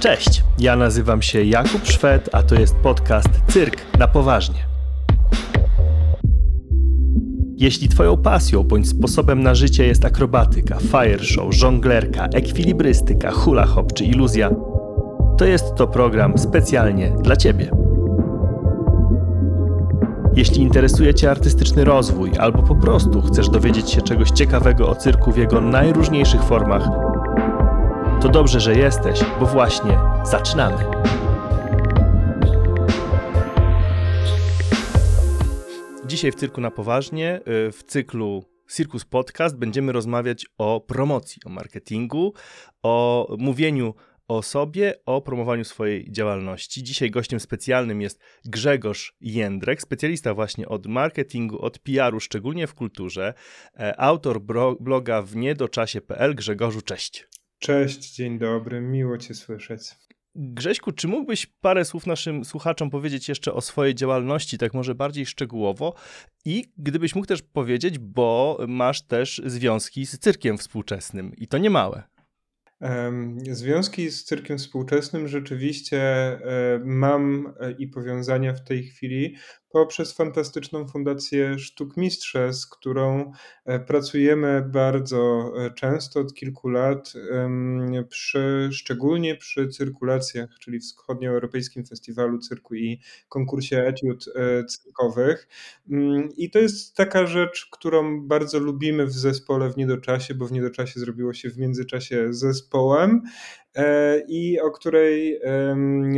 Cześć, ja nazywam się Jakub Szwed, a to jest podcast Cyrk na poważnie. Jeśli Twoją pasją bądź sposobem na życie jest akrobatyka, fire show, żonglerka, ekwilibrystyka, hula hop czy iluzja, to jest to program specjalnie dla Ciebie. Jeśli interesuje Cię artystyczny rozwój albo po prostu chcesz dowiedzieć się czegoś ciekawego o cyrku w jego najróżniejszych formach, to dobrze, że jesteś, bo właśnie zaczynamy. Dzisiaj w Cyrku na Poważnie, y, w cyklu Circus Podcast będziemy rozmawiać o promocji, o marketingu, o mówieniu o sobie, o promowaniu swojej działalności. Dzisiaj gościem specjalnym jest Grzegorz Jędrek, specjalista właśnie od marketingu, od PR-u, szczególnie w kulturze, e, autor bloga w niedoczasie.pl. Grzegorzu, cześć. Cześć, dzień dobry, miło Cię słyszeć. Grześku, czy mógłbyś parę słów naszym słuchaczom powiedzieć jeszcze o swojej działalności, tak może bardziej szczegółowo? I gdybyś mógł też powiedzieć, bo masz też związki z cyrkiem współczesnym i to nie małe. Związki z cyrkiem współczesnym rzeczywiście e, mam e, i powiązania w tej chwili poprzez fantastyczną Fundację Sztuk Mistrze, z którą e, pracujemy bardzo często od kilku lat, przy, szczególnie przy cyrkulacjach, czyli Wschodnioeuropejskim Festiwalu Cyrku i konkursie etiud cyrkowych. Mm, I to jest taka rzecz, którą bardzo lubimy w zespole w niedoczasie, bo w niedoczasie zrobiło się w międzyczasie zespołem e, i o której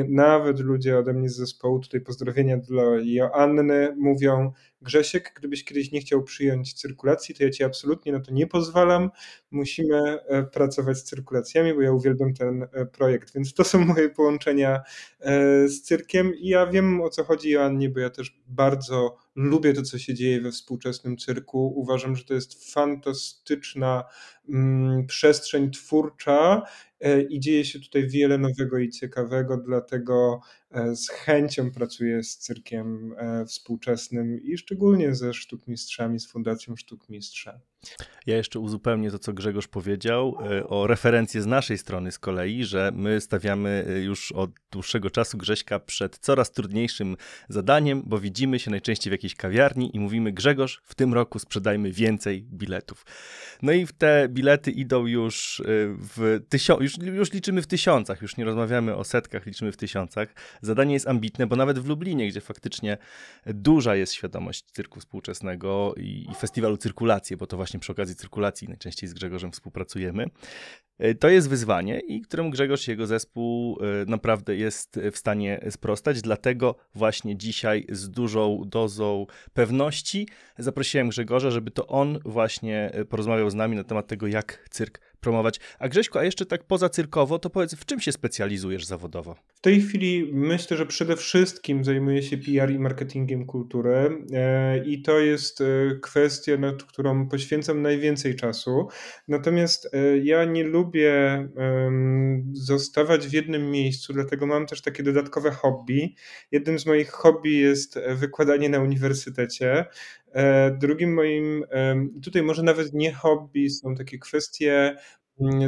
nawet ludzie ode mnie z zespołu, tutaj pozdrowienia dla Joanny, mówią, Grzesiek, gdybyś kiedyś nie chciał przyjąć cyrkulacji, to ja ci absolutnie na to nie pozwalam. Musimy e, pracować z cyrkulacjami, bo ja uwielbiam ten e, projekt. Więc to są moje połączenia e, z cyrkiem i ja wiem o co chodzi Joannie, bo ja też bardzo lubię to, co się dzieje we współczesnym cyrku. Uważam, że to jest fantastyczna mm, przestrzeń twórcza i dzieje się tutaj wiele nowego i ciekawego, dlatego E, z chęcią pracuję z cyrkiem e, współczesnym i szczególnie ze sztukmistrzami, z Fundacją Sztukmistrza. Ja jeszcze uzupełnię to, co Grzegorz powiedział e, o referencję z naszej strony z kolei, że my stawiamy już od dłuższego czasu Grześka przed coraz trudniejszym zadaniem, bo widzimy się najczęściej w jakiejś kawiarni i mówimy Grzegorz, w tym roku sprzedajmy więcej biletów. No i te bilety idą już w tysiącach, już, już liczymy w tysiącach, już nie rozmawiamy o setkach, liczymy w tysiącach. Zadanie jest ambitne, bo nawet w Lublinie, gdzie faktycznie duża jest świadomość cyrku współczesnego i, i festiwalu cyrkulacji, bo to właśnie przy okazji cyrkulacji najczęściej z Grzegorzem współpracujemy, e, to jest wyzwanie i któremu Grzegorz i jego zespół e, naprawdę jest w stanie sprostać. Dlatego właśnie dzisiaj z dużą dozą pewności zaprosiłem Grzegorza, żeby to on właśnie porozmawiał z nami na temat tego, jak cyrk promować. A Grześku, a jeszcze tak poza cyrkowo, to powiedz, w czym się specjalizujesz zawodowo? W tej chwili myślę, że przede wszystkim zajmuję się PR i marketingiem kultury e, i to jest e, kwestia, nad którą poświęcam najwięcej czasu. Natomiast e, ja nie lubię zostawać w jednym miejscu, dlatego mam też takie dodatkowe hobby. Jednym z moich hobby jest wykładanie na uniwersytecie. Drugim moim, tutaj może nawet nie hobby, są takie kwestie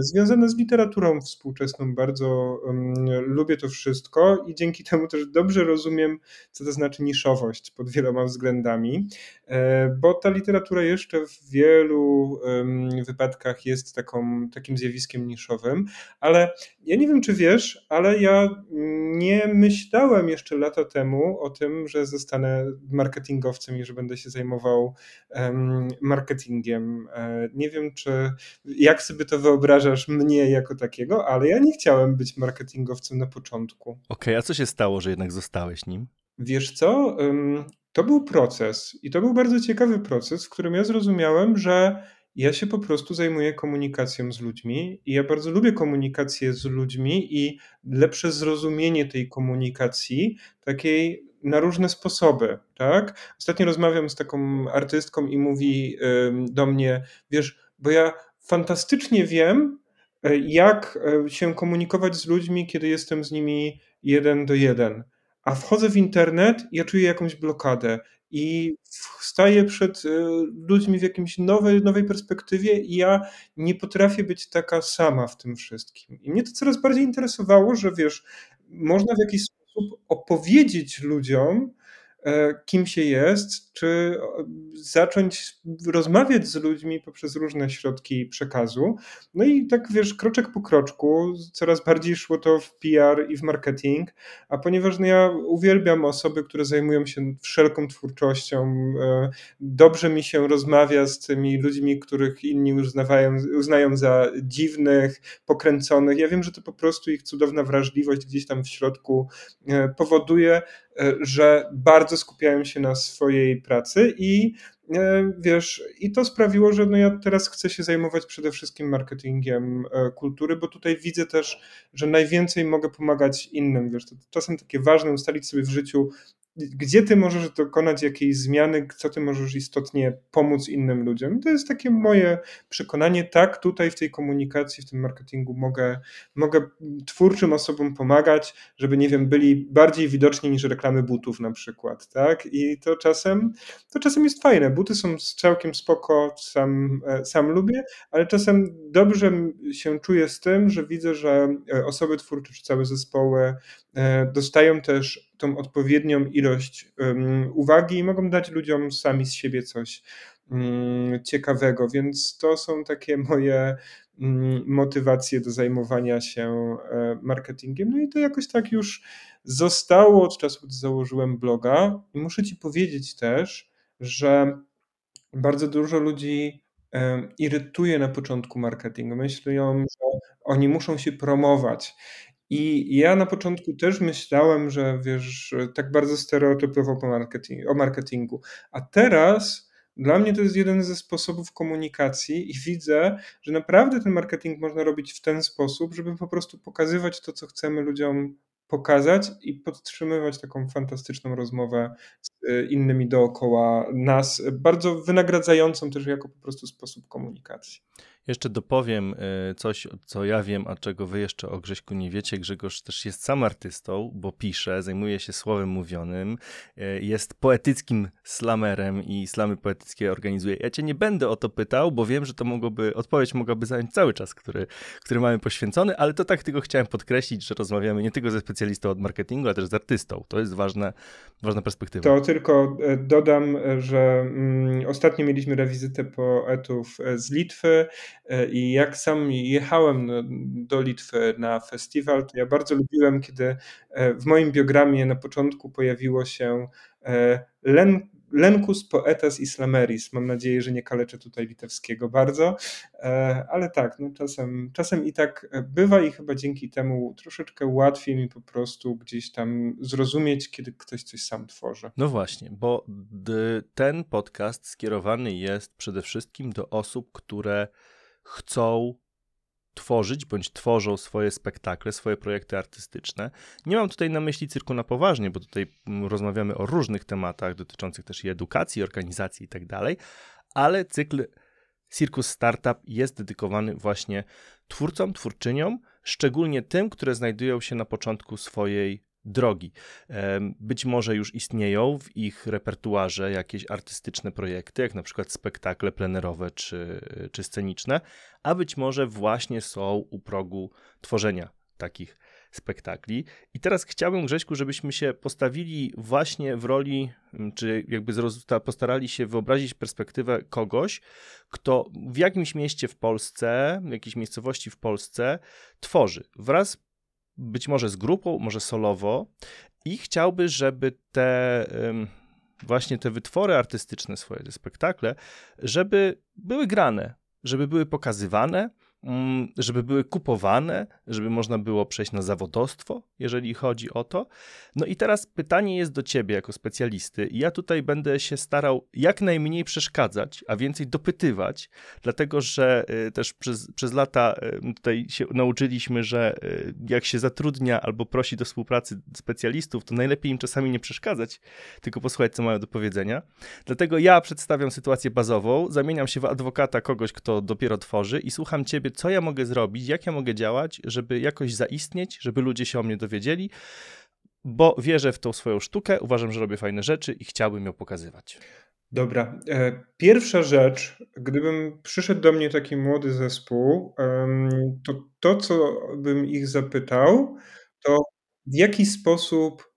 związane z literaturą współczesną. Bardzo um, lubię to wszystko i dzięki temu też dobrze rozumiem, co to znaczy niszowość pod wieloma względami, e, bo ta literatura jeszcze w wielu wypadkach jest taką, takim zjawiskiem niszowym, ale ja nie wiem, czy wiesz, ale ja nie myślałem jeszcze lata temu o tym, że zostanę marketingowcem i że będę się zajmował marketingiem. E, nie wiem, czy jak sobie to wyobrażasz, wyobrażasz mnie jako takiego, ale ja nie chciałem być marketingowcem na początku. Okej, okay, a co się stało, że jednak zostałeś nim? Wiesz co? To był proces i to był bardzo ciekawy proces, w którym ja zrozumiałem, że ja się po prostu zajmuję komunikacją z ludźmi i ja bardzo lubię komunikację z ludźmi i lepsze zrozumienie tej komunikacji, takiej na różne sposoby, tak? Ostatnio rozmawiam z taką artystką i mówi do mnie, wiesz, bo ja fantastycznie wiem, e, jak e, się komunikować z ludźmi, kiedy jestem z nimi jeden do jeden. a wchodzę w internet ja czuję jakąś blokadę i staję przed y, ludźmi w jakimś nowej, nowej perspektywie i ja nie potrafię być taka sama w tym wszystkim. I mnie to coraz bardziej interesowało, że wiesz, można w jakiś sposób opowiedzieć ludziom, E, kim się jest, czy zacząć rozmawiać z ludźmi poprzez różne środki przekazu. No i tak wiesz, kroczek po kroczku, coraz bardziej szło to w PR i w marketing, a ponieważ no ja uwielbiam osoby, które zajmują się wszelką twórczością, e, dobrze mi się rozmawia z tymi ludźmi, których inni uznawają, uznają za dziwnych, pokręconych. Ja wiem, że to po prostu ich cudowna wrażliwość gdzieś tam w środku e, powoduje, E, że bardzo skupiałem się na swojej pracy i e, wiesz, i to sprawiło, że no ja teraz chcę się zajmować przede wszystkim marketingiem e, kultury, bo tutaj widzę też, że najwięcej mogę pomagać innym, wiesz, to czasem takie ważne ustalić sobie w życiu, gdzie ty możesz dokonać jakiejś zmiany, co ty możesz istotnie pomóc innym ludziom. To jest takie moje przekonanie, tak, tutaj w tej komunikacji, w tym marketingu mogę, mogę twórczym osobom pomagać, żeby, nie wiem, byli bardziej widoczni niż reklamy butów na przykład, tak, i to czasem, to czasem jest fajne, buty są całkiem spoko, sam, e, sam lubię, ale czasem dobrze się czuję z tym, że widzę, że e, osoby twórcze czy całe zespoły e, dostają też tą odpowiednią ilość uwagi i mogą dać ludziom sami z siebie coś mm, ciekawego, więc to są takie moje mm, motywacje do zajmowania się e, marketingiem. No i to jakoś tak już zostało od czasu, gdy założyłem bloga. I muszę Ci powiedzieć też, że bardzo dużo ludzi irytuje na początku marketingu. Myślą, że oni muszą się promować. I ja na początku też myślałem, że wiesz, tak bardzo stereotypowo po marketing, o marketingu. A teraz dla mnie to jest jeden ze sposobów komunikacji i widzę, że naprawdę ten marketing można robić w ten sposób, żeby po prostu pokazywać to, co chcemy ludziom pokazać i podtrzymywać taką fantastyczną rozmowę z e, innymi dookoła nas, bardzo wynagradzającą też jako po prostu sposób komunikacji. Jeszcze dopowiem y, coś, co ja wiem, a czego wy jeszcze o Grześku nie wiecie. Grzegorz też jest sam artystą, bo pisze, zajmuje się słowem mówionym, y, jest poetyckim slamerem i slamy poetyckie organizuje. Ja cię nie będę o to pytał, bo wiem, że to mogłoby, odpowiedź mogłaby zająć cały czas, który, który mamy poświęcony, ale to tak tylko chciałem podkreślić, że rozmawiamy nie tylko ze specjalistą od marketingu, ale też z artystą. To jest ważna, ważna perspektywa. To tylko e, dodam, że mm, ostatnio mieliśmy rewizytę poetów e, z Litwy, E, I jak sam jechałem do Litwy na festiwal, to ja bardzo lubiłem, kiedy e, w moim biogramie na początku pojawiło się e, Len, Lenkus Poetas Islameris. Mam nadzieję, że nie kaleczę tutaj litewskiego bardzo, ale tak, no czasem, czasem i tak bywa i chyba dzięki temu troszeczkę łatwiej mi po prostu gdzieś tam zrozumieć, kiedy ktoś coś sam tworzy. No właśnie, bo ten podcast skierowany jest przede wszystkim do osób, które chcą tworzyć bądź tworzą swoje spektakle, swoje projekty artystyczne. Nie mam tutaj na myśli cyrku na poważnie, bo tutaj mm, rozmawiamy o różnych tematach dotyczących też i edukacji, organizacji i tak dalej, ale cykl Circus Startup jest dedykowany właśnie twórcom, twórczyniom, szczególnie tym, które znajdują się na początku swojej drogi. Być może już istnieją w ich repertuarze jakieś artystyczne projekty, jak na przykład spektakle plenerowe czy, czy sceniczne, a być może właśnie są u progu tworzenia takich spektakli. I teraz chciałbym, Grześku, żebyśmy się postawili właśnie w roli, czy jakby postarali się wyobrazić perspektywę kogoś, kto w jakimś mieście w Polsce, w jakiejś miejscowości w Polsce tworzy wraz być może z grupą, może solowo. I chciałby, żeby te właśnie te wytwory artystyczne swoje, te spektakle, żeby były grane, żeby były pokazywane, żeby były kupowane, żeby można było przejść na zawodostwo, jeżeli chodzi o to. No i teraz pytanie jest do ciebie jako specjalisty. Ja tutaj będę się starał jak najmniej przeszkadzać, a więcej dopytywać, dlatego że y, też przez, przez lata y, tutaj się nauczyliśmy, że y, jak się zatrudnia albo prosi do współpracy specjalistów, to najlepiej im czasami nie przeszkadzać, tylko posłuchać, co mają do powiedzenia. Dlatego ja przedstawiam sytuację bazową, zamieniam się w adwokata kogoś, kto dopiero tworzy i słucham ciebie, co ja mogę zrobić, jak ja mogę działać, żeby jakoś zaistnieć, żeby ludzie się o mnie dowiedzieli. bo wierzę w tą swoją sztukę, uważam, że robię fajne rzeczy i chciałbym ją pokazywać. Dobra. E, pierwsza rzecz, gdybym przyszedł do mnie taki młody zespół, to to, co bym ich zapytał, to w jaki sposób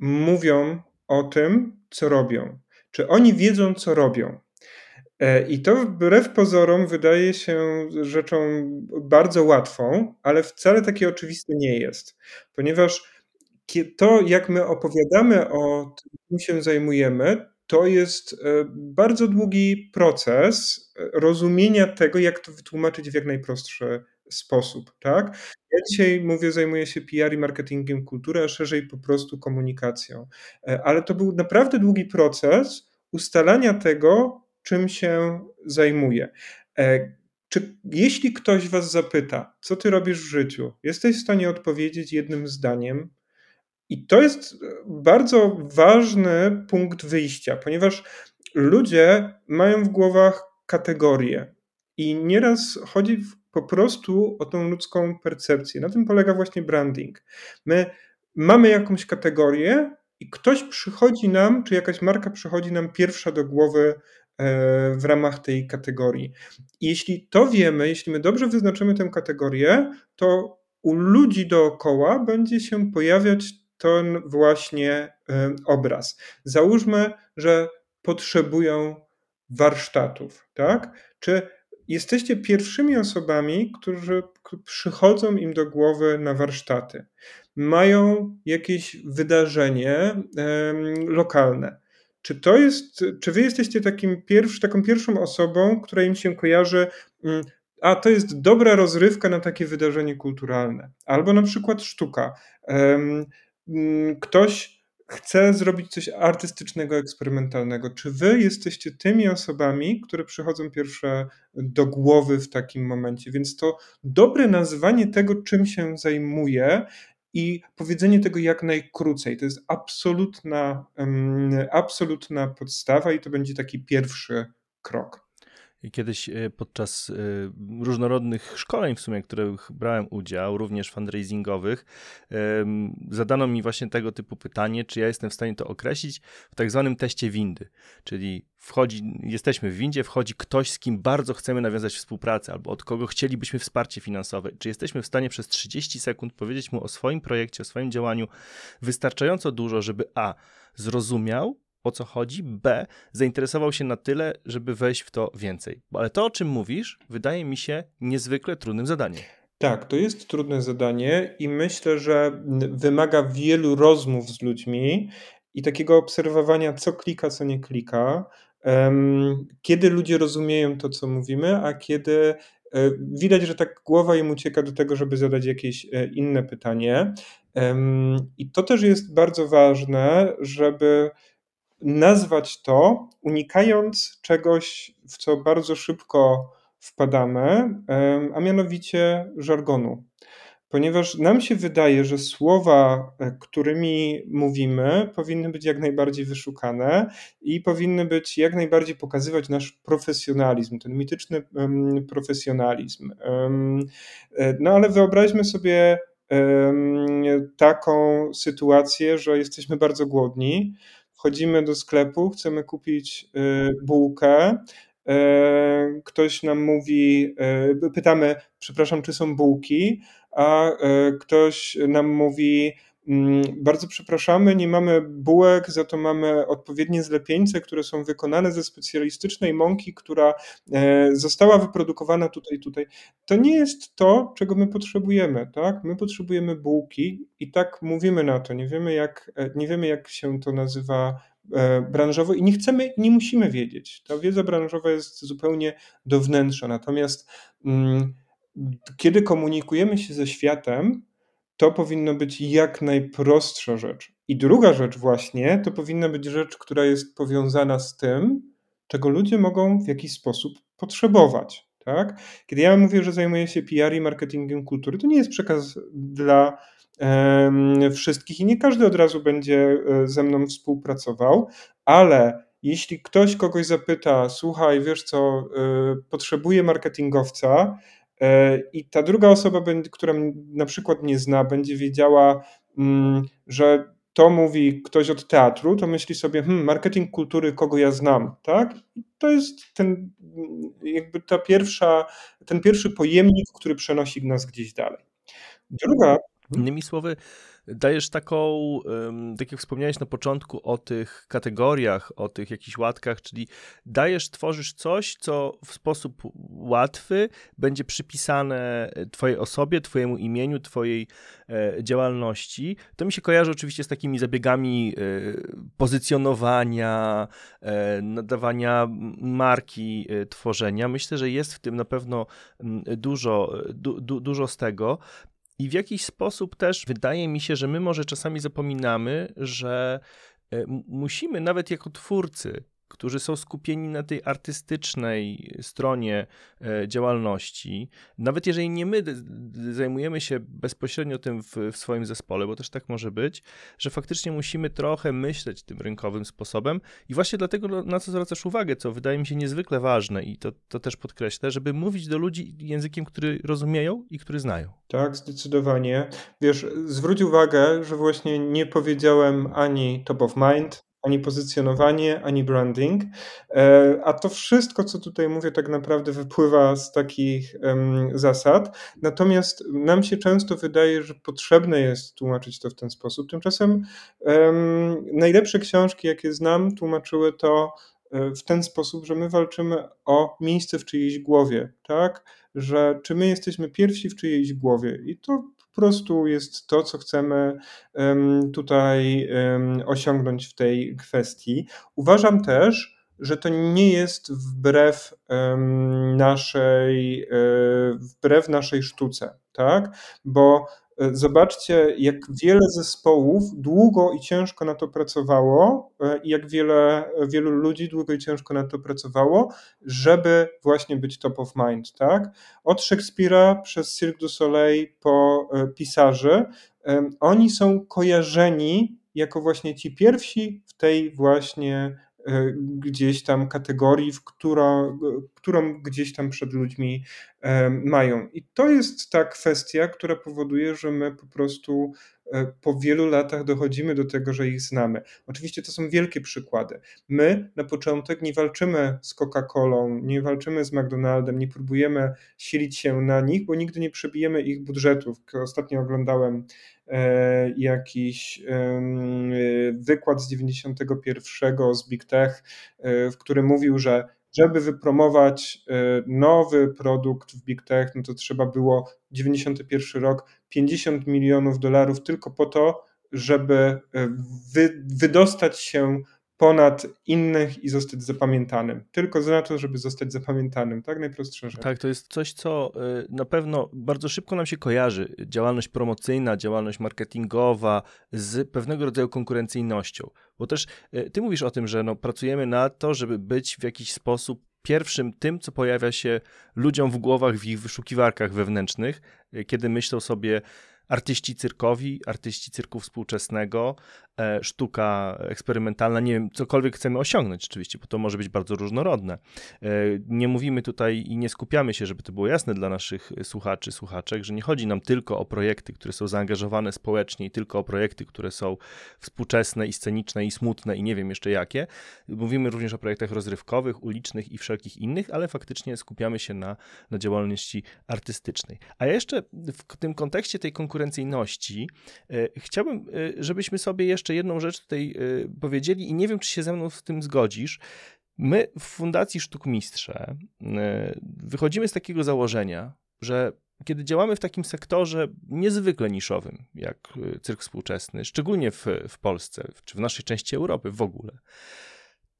mówią o tym, co robią. Czy oni wiedzą, co robią? E, I to wbrew pozorom wydaje się rzeczą bardzo łatwą, ale wcale takie oczywiste nie jest, ponieważ to, jak my opowiadamy o tym, się zajmujemy, to jest e, bardzo długi proces e, rozumienia tego, jak to wytłumaczyć w jak najprostszy sposób, tak? Ja dzisiaj mówię, zajmuję się PR i marketingiem kultury, a szerzej po prostu komunikacją. Ale to był naprawdę długi proces ustalania tego, czym się zajmuję. Czy jeśli ktoś was zapyta, co ty robisz w życiu, jesteś w stanie odpowiedzieć jednym zdaniem, i to jest bardzo ważny punkt wyjścia, ponieważ ludzie mają w głowach kategorie i nieraz chodzi po prostu o tą ludzką percepcję. Na tym polega właśnie branding. My mamy jakąś kategorię i ktoś przychodzi nam, czy jakaś marka przychodzi nam pierwsza do głowy e, w ramach tej kategorii. Jeśli to wiemy, jeśli my dobrze wyznaczymy tę kategorię, to u ludzi dookoła będzie się pojawiać ten właśnie obraz. Załóżmy, że potrzebują warsztatów, tak? Czy jesteście pierwszymi osobami, którzy przychodzą im do głowy na warsztaty? Mają jakieś wydarzenie lokalne. Czy to jest, czy wy jesteście takim pierwszy, taką pierwszą osobą, która im się kojarzy, mm, a to jest dobra rozrywka na takie wydarzenie kulturalne, albo na przykład sztuka. Mm, ktoś chce zrobić coś artystycznego, eksperymentalnego. Czy wy jesteście tymi osobami, które przychodzą pierwsze do głowy w takim momencie? Więc to dobre nazwanie tego, czym się zajmuje i powiedzenie tego jak najkrócej. To jest absolutna, absolutna podstawa i to będzie taki pierwszy krok. Kiedyś e, podczas e, różnorodnych szkoleń, w sumie, których brałem udział, również fundraisingowych, zadano mi właśnie tego typu pytanie, czy ja jestem w stanie to określić w tak zwanym teście windy. Czyli wchodzi, jesteśmy w windzie, wchodzi ktoś, z kim bardzo chcemy nawiązać współpracę, albo od kogo chcielibyśmy wsparcie finansowe. Czy jesteśmy w stanie przez 30 sekund powiedzieć mu o swoim projekcie, o swoim działaniu wystarczająco dużo, żeby A. zrozumiał, o co chodzi, B, zainteresował się na tyle, żeby wejść w to więcej. Ale to, o czym mówisz, wydaje mi się niezwykle trudnym zadaniem. Tak, to jest trudne zadanie i myślę, że wymaga wielu rozmów z ludźmi i takiego obserwowania, co klika, co nie klika. Kiedy ludzie rozumieją to, co mówimy, a kiedy e, widać, że tak głowa im ucieka do tego, żeby zadać jakieś e, inne pytanie. I to też jest bardzo ważne, żeby nazwać to, unikając czegoś, w co bardzo szybko wpadamy, a mianowicie żargonu. Ponieważ nam się wydaje, że słowa, e, którymi mówimy, powinny być jak najbardziej wyszukane i powinny być jak najbardziej pokazywać nasz profesjonalizm, ten mityczny profesjonalizm. Um, no ale wyobraźmy sobie taką sytuację, że jesteśmy bardzo głodni wchodzimy do sklepu, chcemy kupić y, bułkę, y, ktoś nam mówi, y, pytamy, przepraszam, czy są bułki, a ktoś nam mówi, bardzo przepraszamy, nie mamy bułek, za to mamy odpowiednie zlepieńce, które są wykonane ze specjalistycznej mąki, która e, została wyprodukowana tutaj, tutaj. To nie jest to, czego my potrzebujemy, tak? My potrzebujemy bułki i tak mówimy na to. Nie wiemy, jak, e, nie wiemy, jak się to nazywa e, branżowo i nie chcemy, nie musimy wiedzieć. Ta wiedza branżowa jest zupełnie do wnętrza. Natomiast mm, kiedy komunikujemy się ze światem, to powinno być jak najprostsza rzecz. I druga rzecz właśnie, to powinna być rzecz, która jest powiązana z tym, czego ludzie mogą w jakiś sposób potrzebować. Tak? Kiedy ja mówię, że zajmuję się PR i marketingiem kultury, to nie jest przekaz dla um, wszystkich i nie każdy od razu będzie e, ze mną współpracował, ale jeśli ktoś kogoś zapyta, słuchaj, wiesz co, y, potrzebuję marketingowca, I ta druga osoba, która na przykład mnie zna, będzie wiedziała, mm, że to mówi ktoś od teatru, to myśli sobie, hmm, marketing kultury, kogo ja znam, tak? To jest ten, jakby ta pierwsza, ten pierwszy pojemnik, który przenosi nas gdzieś dalej. Druga. Innymi słowy, dajesz taką, tak jak wspomniałeś na początku o tych kategoriach, o tych jakichś łatkach, czyli dajesz, tworzysz coś, co w sposób łatwy będzie przypisane twojej osobie, twojemu imieniu, twojej e, działalności. To mi się kojarzy oczywiście z takimi zabiegami e, pozycjonowania, e, nadawania marki, tworzenia. Myślę, że jest w tym na pewno dużo, du, du, dużo z tego. I w jakiś sposób też wydaje mi się, że my może czasami zapominamy, że e, musimy nawet jako twórcy którzy są skupieni na tej artystycznej stronie e, działalności, nawet jeżeli nie my zajmujemy się bezpośrednio tym w, w, swoim zespole, bo też tak może być, że faktycznie musimy trochę myśleć tym rynkowym sposobem i właśnie dlatego, no, na co zwracasz uwagę, co wydaje mi się niezwykle ważne i to, to też podkreślę, żeby mówić do ludzi językiem, który rozumieją i który znają. Tak, zdecydowanie. Wiesz, zwróć uwagę, że właśnie nie powiedziałem ani top of mind, ani pozycjonowanie, ani branding. E, a to wszystko, co tutaj mówię, tak naprawdę wypływa z takich zasad. Natomiast nam się często wydaje, że potrzebne jest tłumaczyć to w ten sposób. Tymczasem najlepsze książki, jakie znam, tłumaczyły to e, w ten sposób, że my walczymy o miejsce w czyjejś głowie, tak? Że czy my jesteśmy pierwsi w czyjejś głowie i to prostu jest to, co chcemy tutaj osiągnąć w tej kwestii. Uważam też, że to nie jest wbrew naszej, e, wbrew naszej sztuce, tak? Bo zobaczcie, jak wiele zespołów długo i ciężko na to pracowało e, i jak wiele, wielu ludzi długo i ciężko na to pracowało, żeby właśnie być top of mind, tak? Od Szekspira przez Cirque du Soleil po e, pisarzy, oni są kojarzeni jako właśnie ci pierwsi w tej właśnie E, gdzieś tam kategorii, w którą, którą gdzieś tam przed ludźmi e, mają. I to jest ta kwestia, która powoduje, że my po prostu e, po wielu latach dochodzimy do tego, że ich znamy. Oczywiście to są wielkie przykłady. My na początek nie walczymy z Coca-Colą, nie walczymy z McDonaldem, nie próbujemy silić się na nich, bo nigdy nie przebijemy ich budżetów. Ostatnio oglądałem E, jakiś wykład z 91 z Big Tech, e, w którym mówił, że żeby wypromować e, nowy produkt w Big Tech, no to trzeba było 91 rok 50 milionów dolarów tylko po to, żeby wy, wydostać się ponad innych i zostać zapamiętanym. Tylko za to, żeby zostać zapamiętanym, tak? Najprostsza rzecz. Tak, to jest coś, co y, na pewno bardzo szybko nam się kojarzy. Działalność promocyjna, działalność marketingowa z pewnego rodzaju konkurencyjnością. Bo też y, ty mówisz o tym, że no, pracujemy na to, żeby być w jakiś sposób pierwszym tym, co pojawia się ludziom w głowach, w ich wyszukiwarkach wewnętrznych, y, kiedy myślą sobie, artyści cyrkowi, artyści cyrku współczesnego, e, sztuka eksperymentalna, nie wiem, cokolwiek chcemy osiągnąć oczywiście, bo to może być bardzo różnorodne. E, nie mówimy tutaj i nie skupiamy się, żeby to było jasne dla naszych słuchaczy, słuchaczek, że nie chodzi nam tylko o projekty, które są zaangażowane społecznie i tylko o projekty, które są współczesne i sceniczne i smutne i nie wiem jeszcze jakie. Mówimy również o projektach rozrywkowych, ulicznych i wszelkich innych, ale faktycznie skupiamy się na, na działalności artystycznej. A jeszcze w tym kontekście tej konkurencji konkurencyjności. E, chciałbym, e, żebyśmy sobie jeszcze jedną rzecz tutaj e, powiedzieli i nie wiem, czy się ze mną z tym zgodzisz. My w Fundacji Sztukmistrze wychodzimy z takiego założenia, że kiedy działamy w takim sektorze niezwykle niszowym, jak cyrk współczesny, szczególnie w, w Polsce, czy w naszej części Europy w ogóle,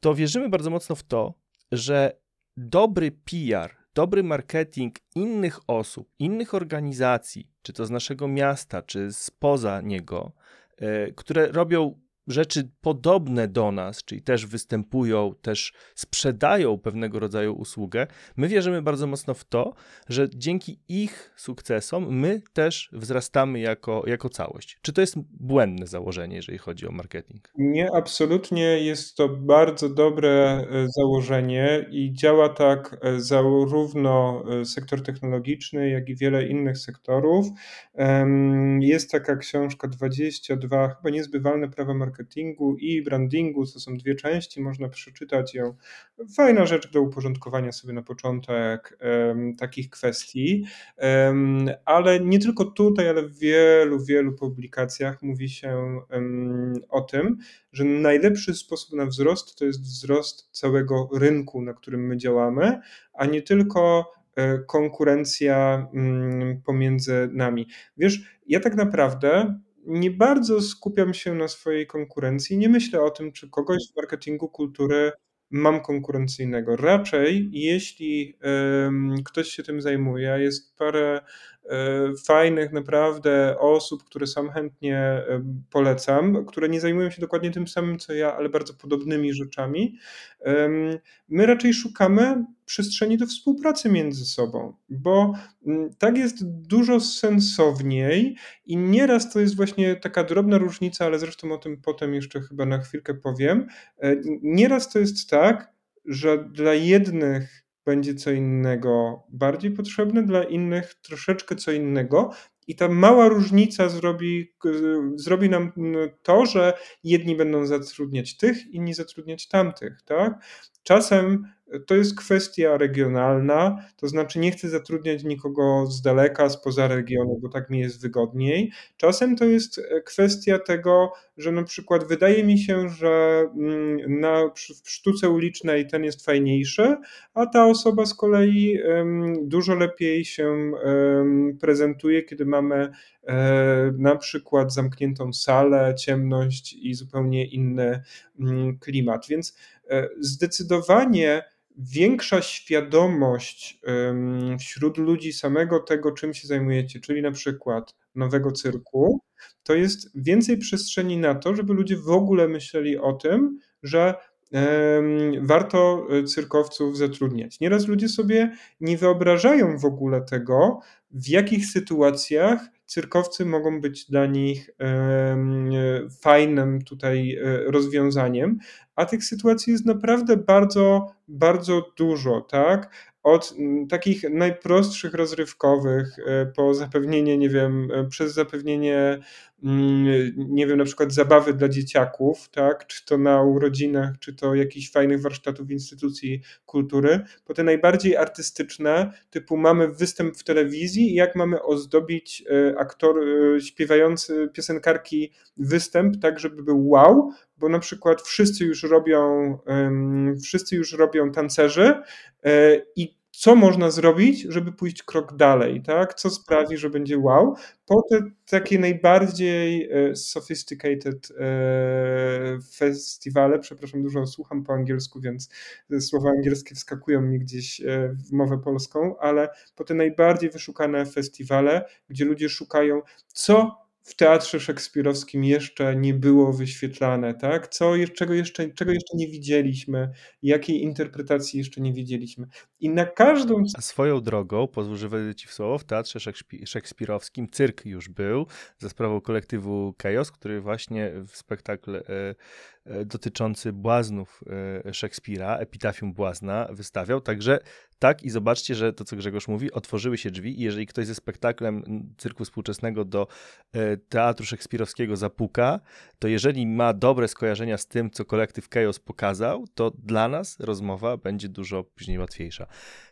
to wierzymy bardzo mocno w to, że dobry PR, dobry marketing innych osób, innych organizacji, czy to z naszego miasta, czy spoza niego, e, które robią rzeczy podobne do nas, czyli też występują, też sprzedają pewnego rodzaju usługę, my wierzymy bardzo mocno w to, że dzięki ich sukcesom my też wzrastamy jako, jako całość. Czy to jest błędne założenie, jeżeli chodzi o marketing? Nie, absolutnie jest to bardzo dobre e, założenie i działa tak e, zarówno e, sektor technologiczny, jak i wiele innych sektorów. Jest taka książka 22, chyba niezbywalne prawa marketingu i brandingu, to są dwie części, można przeczytać ją. Fajna rzecz do uporządkowania sobie na początek takich kwestii, ale nie tylko tutaj, ale w wielu, wielu publikacjach mówi się o tym, że najlepszy sposób na wzrost to jest wzrost całego rynku, na którym my działamy, a nie tylko e, konkurencja mm, pomiędzy nami. Wiesz, ja tak naprawdę nie bardzo skupiam się na swojej konkurencji. Nie myślę o tym, czy kogoś w marketingu kultury mam konkurencyjnego. Raczej, jeśli ktoś się tym zajmuje, jest parę fajnych naprawdę osób, które sam chętnie polecam, które nie zajmują się dokładnie tym samym co ja, ale bardzo podobnymi rzeczami. My raczej szukamy przestrzeni do współpracy między sobą, bo mm, tak jest dużo sensowniej i nieraz to jest właśnie taka drobna różnica, ale zresztą o tym potem jeszcze chyba na chwilkę powiem. E, nieraz to jest tak, że dla jednych będzie co innego bardziej potrzebne, dla innych troszeczkę co innego. I ta mała różnica zrobi, zrobi nam to, że jedni będą zatrudniać tych, inni zatrudniać tamtych. Tak? Czasem to jest kwestia regionalna, to znaczy nie chcę zatrudniać nikogo z daleka, spoza regionu, bo tak mi jest wygodniej. Czasem to jest e, kwestia tego, że na przykład wydaje mi się, że mm, na, w sztuce ulicznej ten jest fajniejszy, a ta osoba z kolei dużo lepiej się prezentuje, kiedy mamy e, na przykład zamkniętą salę, ciemność i zupełnie inny mm, klimat. Więc e, zdecydowanie większa świadomość wśród ludzi samego tego, czym się zajmujecie, czyli na przykład nowego cyrku, to jest więcej przestrzeni na to, żeby ludzie w ogóle myśleli o tym, że warto e, cyrkowców zatrudniać. Nieraz ludzie sobie nie wyobrażają w ogóle tego, w jakich sytuacjach cyrkowcy mogą być dla nich fajnym tutaj e, rozwiązaniem, a tych sytuacji jest naprawdę bardzo, bardzo dużo, tak? Od takich najprostszych rozrywkowych e, po zapewnienie, nie wiem, e, przez zapewnienie Mm, nie wiem, na przykład zabawy dla dzieciaków, tak, czy to na urodzinach, czy to jakichś fajnych warsztatów instytucji kultury, po te najbardziej artystyczne, typu mamy występ w telewizji i jak mamy ozdobić e, aktor, śpiewający piosenkarki występ tak, żeby był wow, bo na przykład wszyscy już robią, wszyscy już robią tancerzy e, i co można zrobić, żeby pójść krok dalej, tak? Co sprawi, że będzie wow. Po te takie najbardziej e, sophisticated e, festiwale, przepraszam, dużo słucham po angielsku, więc słowa angielskie wskakują mi gdzieś w mowę polską, ale po te najbardziej wyszukane festiwale, gdzie ludzie szukają, co w teatrze szekspirowskim jeszcze nie było wyświetlane, tak? Co, czego, jeszcze, czego jeszcze nie widzieliśmy, jakiej interpretacji jeszcze nie widzieliśmy. I na każdą... A swoją drogą, pozwól, ci w słowo, w teatrze szekspirowskim cyrk już był za sprawą kolektywu Chaos, który właśnie w spektakl e, dotyczący błaznów e, Szekspira, epitafium błazna wystawiał, także tak i zobaczcie, że to, co Grzegorz mówi, otworzyły się drzwi i jeżeli ktoś ze spektaklem cyrku współczesnego do e, teatru szekspirowskiego zapuka, to jeżeli ma dobre skojarzenia z tym, co kolektyw Chaos pokazał, to dla nas rozmowa będzie dużo później łatwiejsza.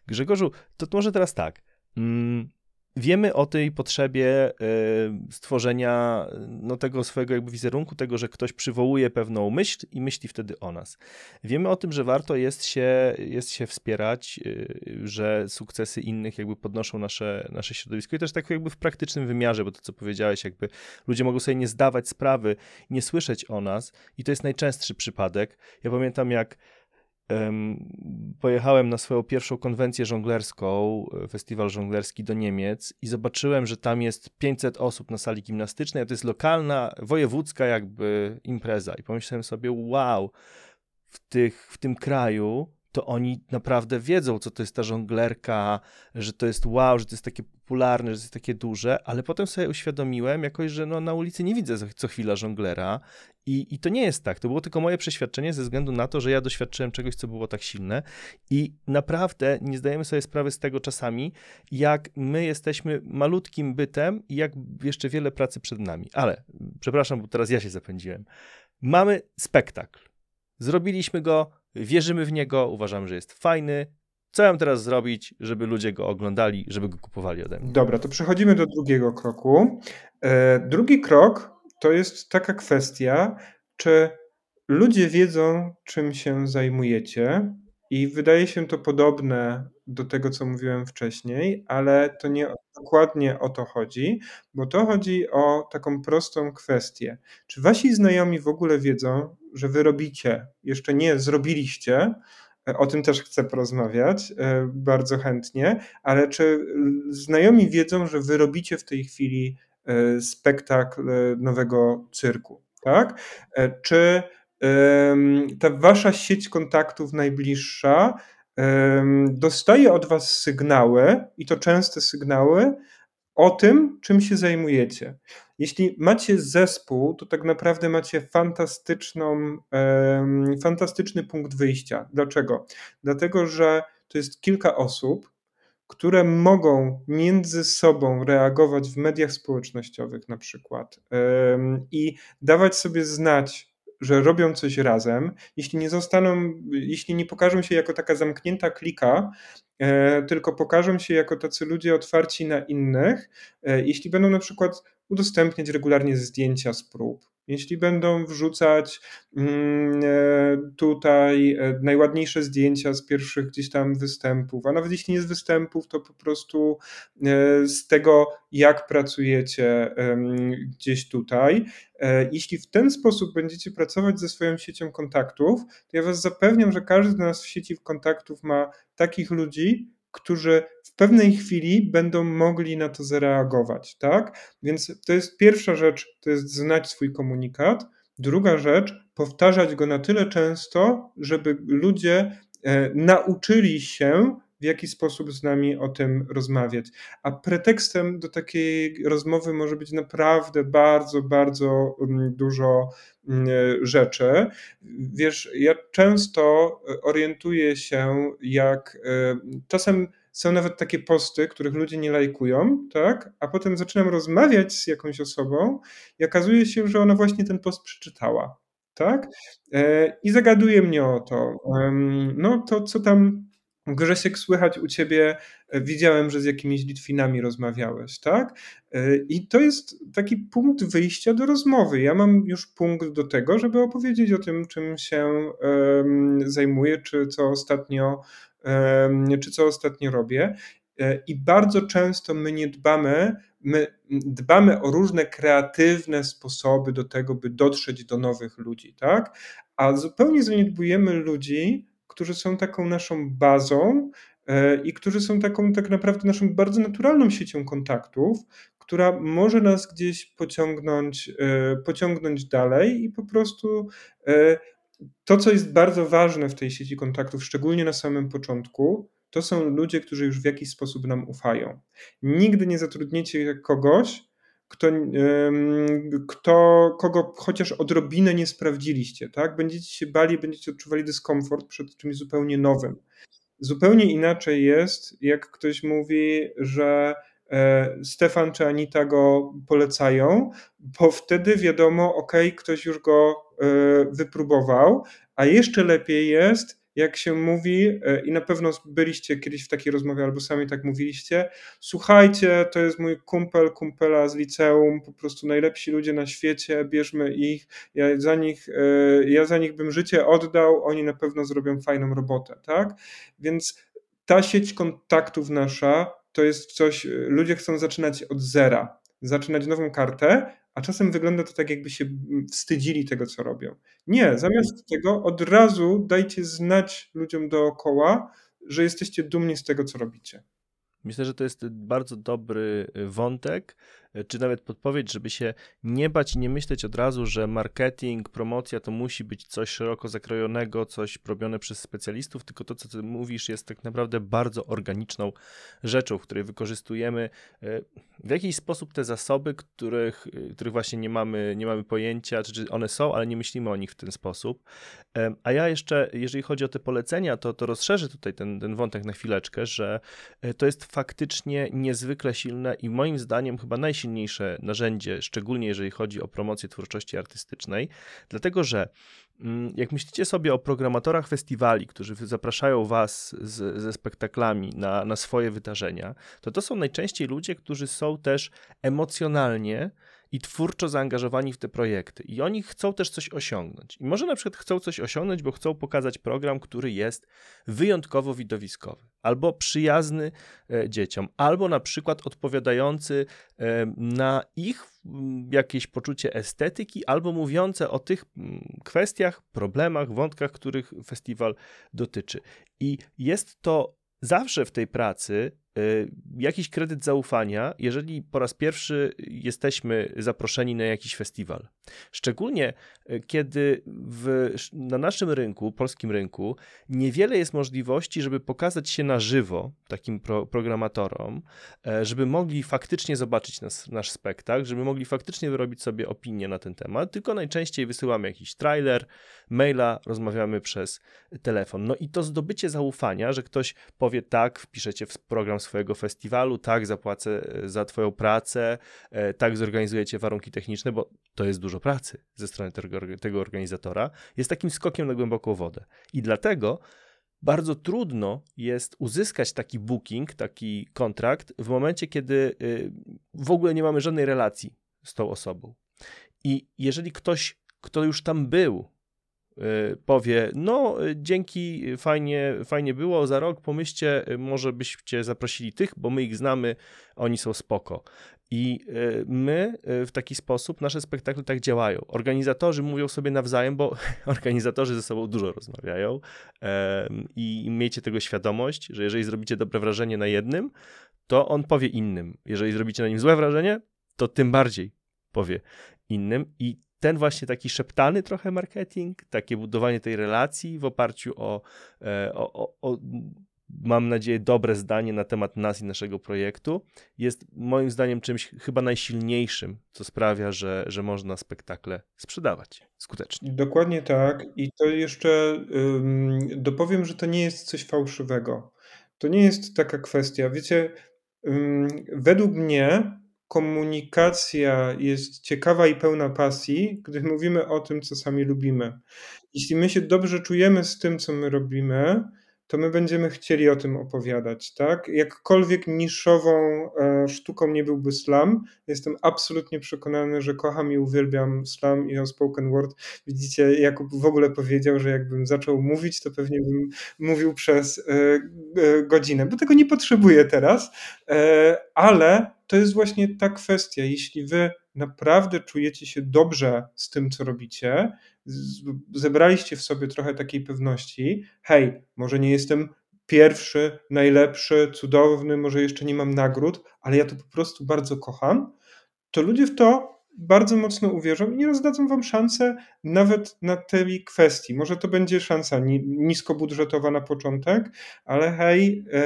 Grzegorzu, to może teraz tak. Mm, wiemy o tej potrzebie e, stworzenia no, tego swojego jakby wizerunku, tego, że ktoś przywołuje pewną myśl i myśli wtedy o nas. Wiemy o tym, że warto jest się, jest się wspierać, e, że sukcesy innych jakby podnoszą nasze, nasze środowisko i też tak jakby w praktycznym wymiarze, bo to co powiedziałeś, jakby ludzie mogą sobie nie zdawać sprawy, nie słyszeć o nas i to jest najczęstszy przypadek. Ja pamiętam jak pojechałem na swoją pierwszą konwencję żonglerską, e, festiwal żonglerski do Niemiec i zobaczyłem, że tam jest 500 osób na sali gimnastycznej, a to jest lokalna, wojewódzka jakby impreza. I pomyślałem sobie, wow, w, tych, w tym kraju to oni naprawdę wiedzą, co to jest ta żonglerka, że to jest wow, że to jest takie popularne, że to jest takie duże, ale potem sobie uświadomiłem jakoś, że no, na ulicy nie widzę co chwila żonglera i, i to nie jest tak. To było tylko moje przeświadczenie ze względu na to, że ja doświadczyłem czegoś, co było tak silne i naprawdę nie zdajemy sobie sprawy z tego czasami, jak my jesteśmy malutkim bytem i jak jeszcze wiele pracy przed nami. Ale, przepraszam, bo teraz ja się zapędziłem. Mamy spektakl. Zrobiliśmy go, wierzymy w niego, uważamy, że jest fajny. Co mam teraz zrobić, żeby ludzie go oglądali, żeby go kupowali ode mnie? Dobra, to przechodzimy do drugiego kroku. E, drugi krok to jest taka kwestia, czy ludzie wiedzą, czym się zajmujecie, i wydaje się to podobne do tego, co mówiłem wcześniej, ale to nie dokładnie o to chodzi, bo to chodzi o taką prostą kwestię. Czy wasi znajomi w ogóle wiedzą, że wy robicie, jeszcze nie zrobiliście, o tym też chcę porozmawiać e, bardzo chętnie, ale czy znajomi wiedzą, że wy robicie w tej chwili e, spektakl e, nowego cyrku, tak? Czy ta wasza sieć kontaktów najbliższa dostaje od was sygnały, i to częste sygnały, o tym, czym się zajmujecie. Jeśli macie zespół, to tak naprawdę macie fantastyczną, fantastyczny punkt wyjścia. Dlaczego? Dlatego, że to jest kilka osób, które mogą między sobą reagować w mediach społecznościowych, na przykład, i dawać sobie znać, że robią coś razem, jeśli nie zostaną, jeśli nie pokażą się jako taka zamknięta klika, e, tylko pokażą się jako tacy ludzie otwarci na innych, e, jeśli będą na przykład udostępniać regularnie zdjęcia z prób, jeśli będą wrzucać mm, e, tutaj e, najładniejsze zdjęcia z pierwszych gdzieś tam występów, a nawet jeśli nie z występów, to po prostu e, z tego, jak pracujecie gdzieś tutaj. Jeśli w ten sposób będziecie pracować ze swoją siecią kontaktów, to ja Was zapewniam, że każdy z nas w sieci kontaktów ma takich ludzi, którzy w pewnej chwili będą mogli na to zareagować, tak? Więc to jest pierwsza rzecz, to jest znać swój komunikat. Druga rzecz, powtarzać go na tyle często, żeby ludzie e, nauczyli się, w jaki sposób z nami o tym rozmawiać. A pretekstem do takiej rozmowy może być naprawdę bardzo, bardzo mm, dużo mm, rzeczy. Wiesz, ja często orientuję się, jak e, czasem są nawet takie posty, których ludzie nie lajkują, tak? A potem zaczynam rozmawiać z jakąś osobą i okazuje się, że ona właśnie ten post przeczytała, tak? E, I zagaduje mnie o to. No to co tam Grzesiek, słychać u ciebie, e, widziałem, że z jakimiś Litwinami rozmawiałeś, tak? E, I to jest taki punkt wyjścia do rozmowy. Ja mam już punkt do tego, żeby opowiedzieć o tym, czym się zajmuję, czy co ostatnio, czy co ostatnio robię. E, I bardzo często my nie dbamy, my dbamy o różne kreatywne sposoby do tego, by dotrzeć do nowych ludzi, tak? A zupełnie zaniedbujemy ludzi, którzy są taką naszą bazą e, i którzy są taką tak naprawdę naszą bardzo naturalną siecią kontaktów, która może nas gdzieś pociągnąć, e, pociągnąć dalej i po prostu e, to, co jest bardzo ważne w tej sieci kontaktów, szczególnie na samym początku, to są ludzie, którzy już w jakiś sposób nam ufają. Nigdy nie zatrudniecie kogoś, kto, kto, kogo chociaż odrobinę nie sprawdziliście, tak? Będziecie się bali, będziecie odczuwali dyskomfort przed czymś zupełnie nowym. Zupełnie inaczej jest, jak ktoś mówi, że e, Stefan czy Anita go polecają, bo wtedy wiadomo, ok, ktoś już go e, wypróbował, a jeszcze lepiej jest, jak się mówi, e, i na pewno byliście kiedyś w takiej rozmowie, albo sami tak mówiliście, słuchajcie, to jest mój kumpel, kumpela z liceum, po prostu najlepsi ludzie na świecie, bierzmy ich, ja za nich, e, ja za nich bym życie oddał, oni na pewno zrobią fajną robotę, tak? Więc ta sieć kontaktów nasza to jest coś, ludzie chcą zaczynać od zera, zaczynać nową kartę, a czasem wygląda to tak, jakby się wstydzili tego, co robią. Nie, zamiast tego od razu dajcie znać ludziom dookoła, że jesteście dumni z tego, co robicie. Myślę, że to jest bardzo dobry y, wątek, czy nawet podpowiedź, żeby się nie bać i nie myśleć od razu, że marketing, promocja to musi być coś szeroko zakrojonego, coś robione przez specjalistów, tylko to, co ty mówisz, jest tak naprawdę bardzo organiczną rzeczą, w której wykorzystujemy y, w jakiś sposób te zasoby, których, których właśnie nie mamy, nie mamy pojęcia, czy one są, ale nie myślimy o nich w ten sposób. A ja jeszcze, jeżeli chodzi o te polecenia, to, to rozszerzę tutaj ten, ten wątek na chwileczkę, że to jest faktycznie niezwykle silne i moim zdaniem chyba najsilniejsze narzędzie, szczególnie jeżeli chodzi o promocję twórczości artystycznej, dlatego że mm, jak myślicie sobie o programatorach festiwali, którzy zapraszają was z, ze spektaklami na, na swoje wydarzenia, to to są najczęściej ludzie, którzy są też emocjonalnie i twórczo zaangażowani w te projekty. I oni chcą też coś osiągnąć. I może na przykład chcą coś osiągnąć, bo chcą pokazać program, który jest wyjątkowo widowiskowy, albo przyjazny e, dzieciom, albo na przykład odpowiadający e, na ich jakieś poczucie estetyki, albo mówiące o tych kwestiach, problemach, wątkach, których festiwal dotyczy. I jest to zawsze w tej pracy jakiś kredyt zaufania, jeżeli po raz pierwszy jesteśmy zaproszeni na jakiś festiwal. Szczególnie y, kiedy w, na naszym rynku, polskim rynku, niewiele jest możliwości, żeby pokazać się na żywo takim pro, programatorom, e, żeby mogli faktycznie zobaczyć nas, nasz spektakl, żeby mogli faktycznie wyrobić sobie opinię na ten temat, tylko najczęściej wysyłamy jakiś trailer, maila, rozmawiamy przez telefon. No i to zdobycie zaufania, że ktoś powie tak, wpiszecie w program swojego festiwalu, tak, zapłacę e, za Twoją pracę, e, tak, zorganizujecie warunki techniczne, bo to jest dużo pracy ze strony tego, tego organizatora, jest takim skokiem na głęboką wodę. I dlatego bardzo trudno jest uzyskać taki booking, taki kontrakt w momencie, kiedy y, w ogóle nie mamy żadnej relacji z tą osobą. I jeżeli ktoś, kto już tam był, powie, no dzięki, fajnie, fajnie było, za rok pomyślcie, y, może byście zaprosili tych, bo my ich znamy, oni są spoko. I y, my w taki sposób, nasze spektakle tak działają. Organizatorzy mówią sobie nawzajem, bo organizatorzy ze sobą dużo rozmawiają i miejcie tego świadomość, że jeżeli zrobicie dobre wrażenie na jednym, to on powie innym. Jeżeli zrobicie na nim złe wrażenie, to tym bardziej powie innym. I ten właśnie taki szeptany trochę marketing, takie budowanie tej relacji w oparciu o, e, o, o, o mam nadzieję, dobre zdanie na temat nas i naszego projektu, jest moim zdaniem czymś chyba najsilniejszym, co sprawia, że, że można spektakle sprzedawać skutecznie. Dokładnie tak. I to jeszcze um, dopowiem, że to nie jest coś fałszywego. To nie jest taka kwestia. Wiecie, według mnie komunikacja jest ciekawa i pełna pasji, gdy mówimy o tym, co sami lubimy. Jeśli my się dobrze czujemy z tym, co my robimy, to my będziemy chcieli o tym opowiadać, tak? Jakkolwiek niszową e, sztuką nie byłby slam, jestem absolutnie przekonany, że kocham i uwielbiam slam i spoken word. Widzicie, Jakub w ogóle powiedział, że jakbym zaczął mówić, to pewnie bym mówił przez e, e, godzinę, bo tego nie potrzebuję teraz, ale to jest właśnie ta kwestia. Jeśli wy naprawdę czujecie się dobrze z tym, co robicie, zebraliście w sobie trochę takiej pewności, hej, może nie jestem pierwszy, najlepszy, cudowny, może jeszcze nie mam nagród, ale ja to po prostu bardzo kocham, to ludzie w to bardzo mocno uwierzą i nie rozdadzą wam szansę nawet na tej kwestii. Może to będzie szansa niskobudżetowa na początek, ale hej, e,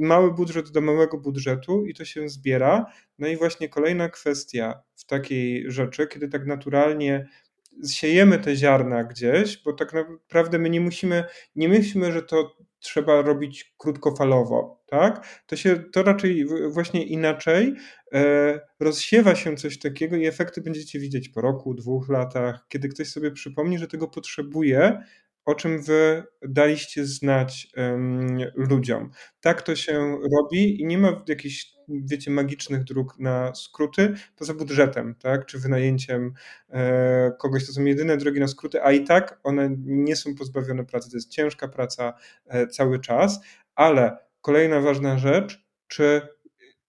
mały budżet do małego budżetu i to się zbiera. No i właśnie kolejna kwestia w takiej rzeczy, kiedy tak naturalnie siejemy te ziarna gdzieś, bo tak naprawdę my nie musimy, nie myślimy, że to trzeba robić krótkofalowo, tak? To się, to raczej właśnie inaczej e, rozsiewa się coś takiego i efekty będziecie widzieć po roku, dwóch latach, kiedy ktoś sobie przypomni, że tego potrzebuje, o czym wy daliście znać um, ludziom. Tak to się robi i nie ma jakichś, wiecie, magicznych dróg na skróty poza budżetem, tak, czy wynajęciem e, kogoś. To są jedyne drogi na skróty, a i tak one nie są pozbawione pracy. To jest ciężka praca e, cały czas, ale kolejna ważna rzecz, czy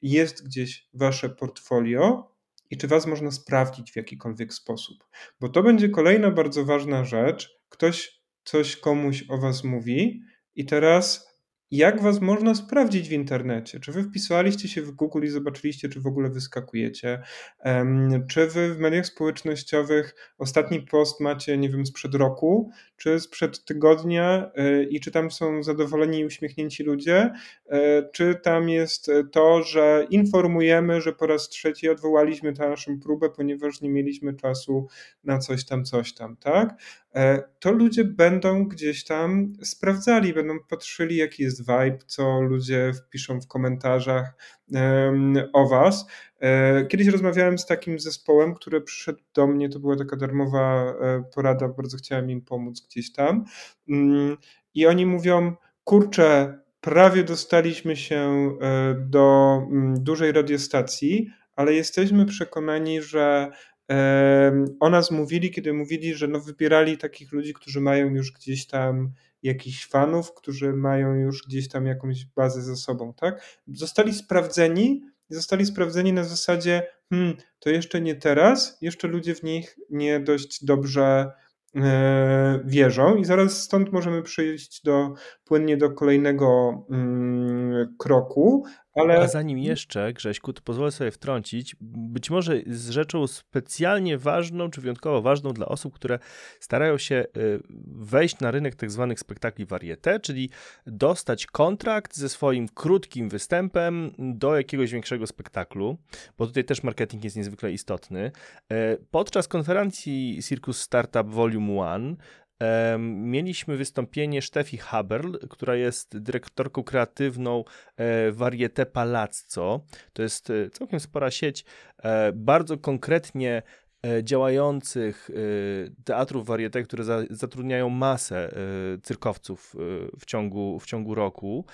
jest gdzieś wasze portfolio, i czy was można sprawdzić w jakikolwiek sposób. Bo to będzie kolejna bardzo ważna rzecz. Ktoś coś komuś o was mówi i teraz jak was można sprawdzić w internecie? Czy wy wpisaliście się w Google i zobaczyliście, czy w ogóle wyskakujecie? Czy wy w mediach społecznościowych ostatni post macie, nie wiem, sprzed roku, czy sprzed tygodnia e, i czy tam są zadowoleni i uśmiechnięci ludzie? E, czy tam jest to, że informujemy, że po raz trzeci odwołaliśmy tę naszą próbę, ponieważ nie mieliśmy czasu na coś tam, coś tam, tak? E, to ludzie będą gdzieś tam sprawdzali, będą patrzyli, jaki jest vibe, co ludzie wpiszą w komentarzach o Was. E, kiedyś rozmawiałem z takim zespołem, który przyszedł do mnie, to była taka darmowa e, porada, bardzo chciałem im pomóc gdzieś tam. Mm, I oni mówią: Kurczę, prawie dostaliśmy się do mm, dużej radiostacji, ale jesteśmy przekonani, że o nas mówili, kiedy mówili, że no wybierali takich ludzi, którzy mają już gdzieś tam jakichś fanów, którzy mają już gdzieś tam jakąś bazę ze sobą, tak? Zostali sprawdzeni, zostali sprawdzeni na zasadzie, hmm, to jeszcze nie teraz, jeszcze ludzie w nich nie dość dobrze e, wierzą i zaraz stąd możemy przejść do, płynnie do kolejnego mm, kroku, ale... A zanim jeszcze, Grześku, to pozwolę sobie wtrącić, być może z rzeczą specjalnie ważną, czy wyjątkowo ważną dla osób, które starają się y, wejść na rynek tak zwanych spektakli varieté, czyli dostać kontrakt ze swoim krótkim występem do jakiegoś większego spektaklu, bo tutaj też marketing jest niezwykle istotny. E, podczas konferencji Circus Startup Volume 1 mieliśmy wystąpienie Steffi Haberl, która jest dyrektorką kreatywną e, Varieté Palazzo. To jest e, całkiem spora sieć e, bardzo konkretnie działających teatrów varieté, które zatrudniają masę cyrkowców w ciągu, w ciągu roku.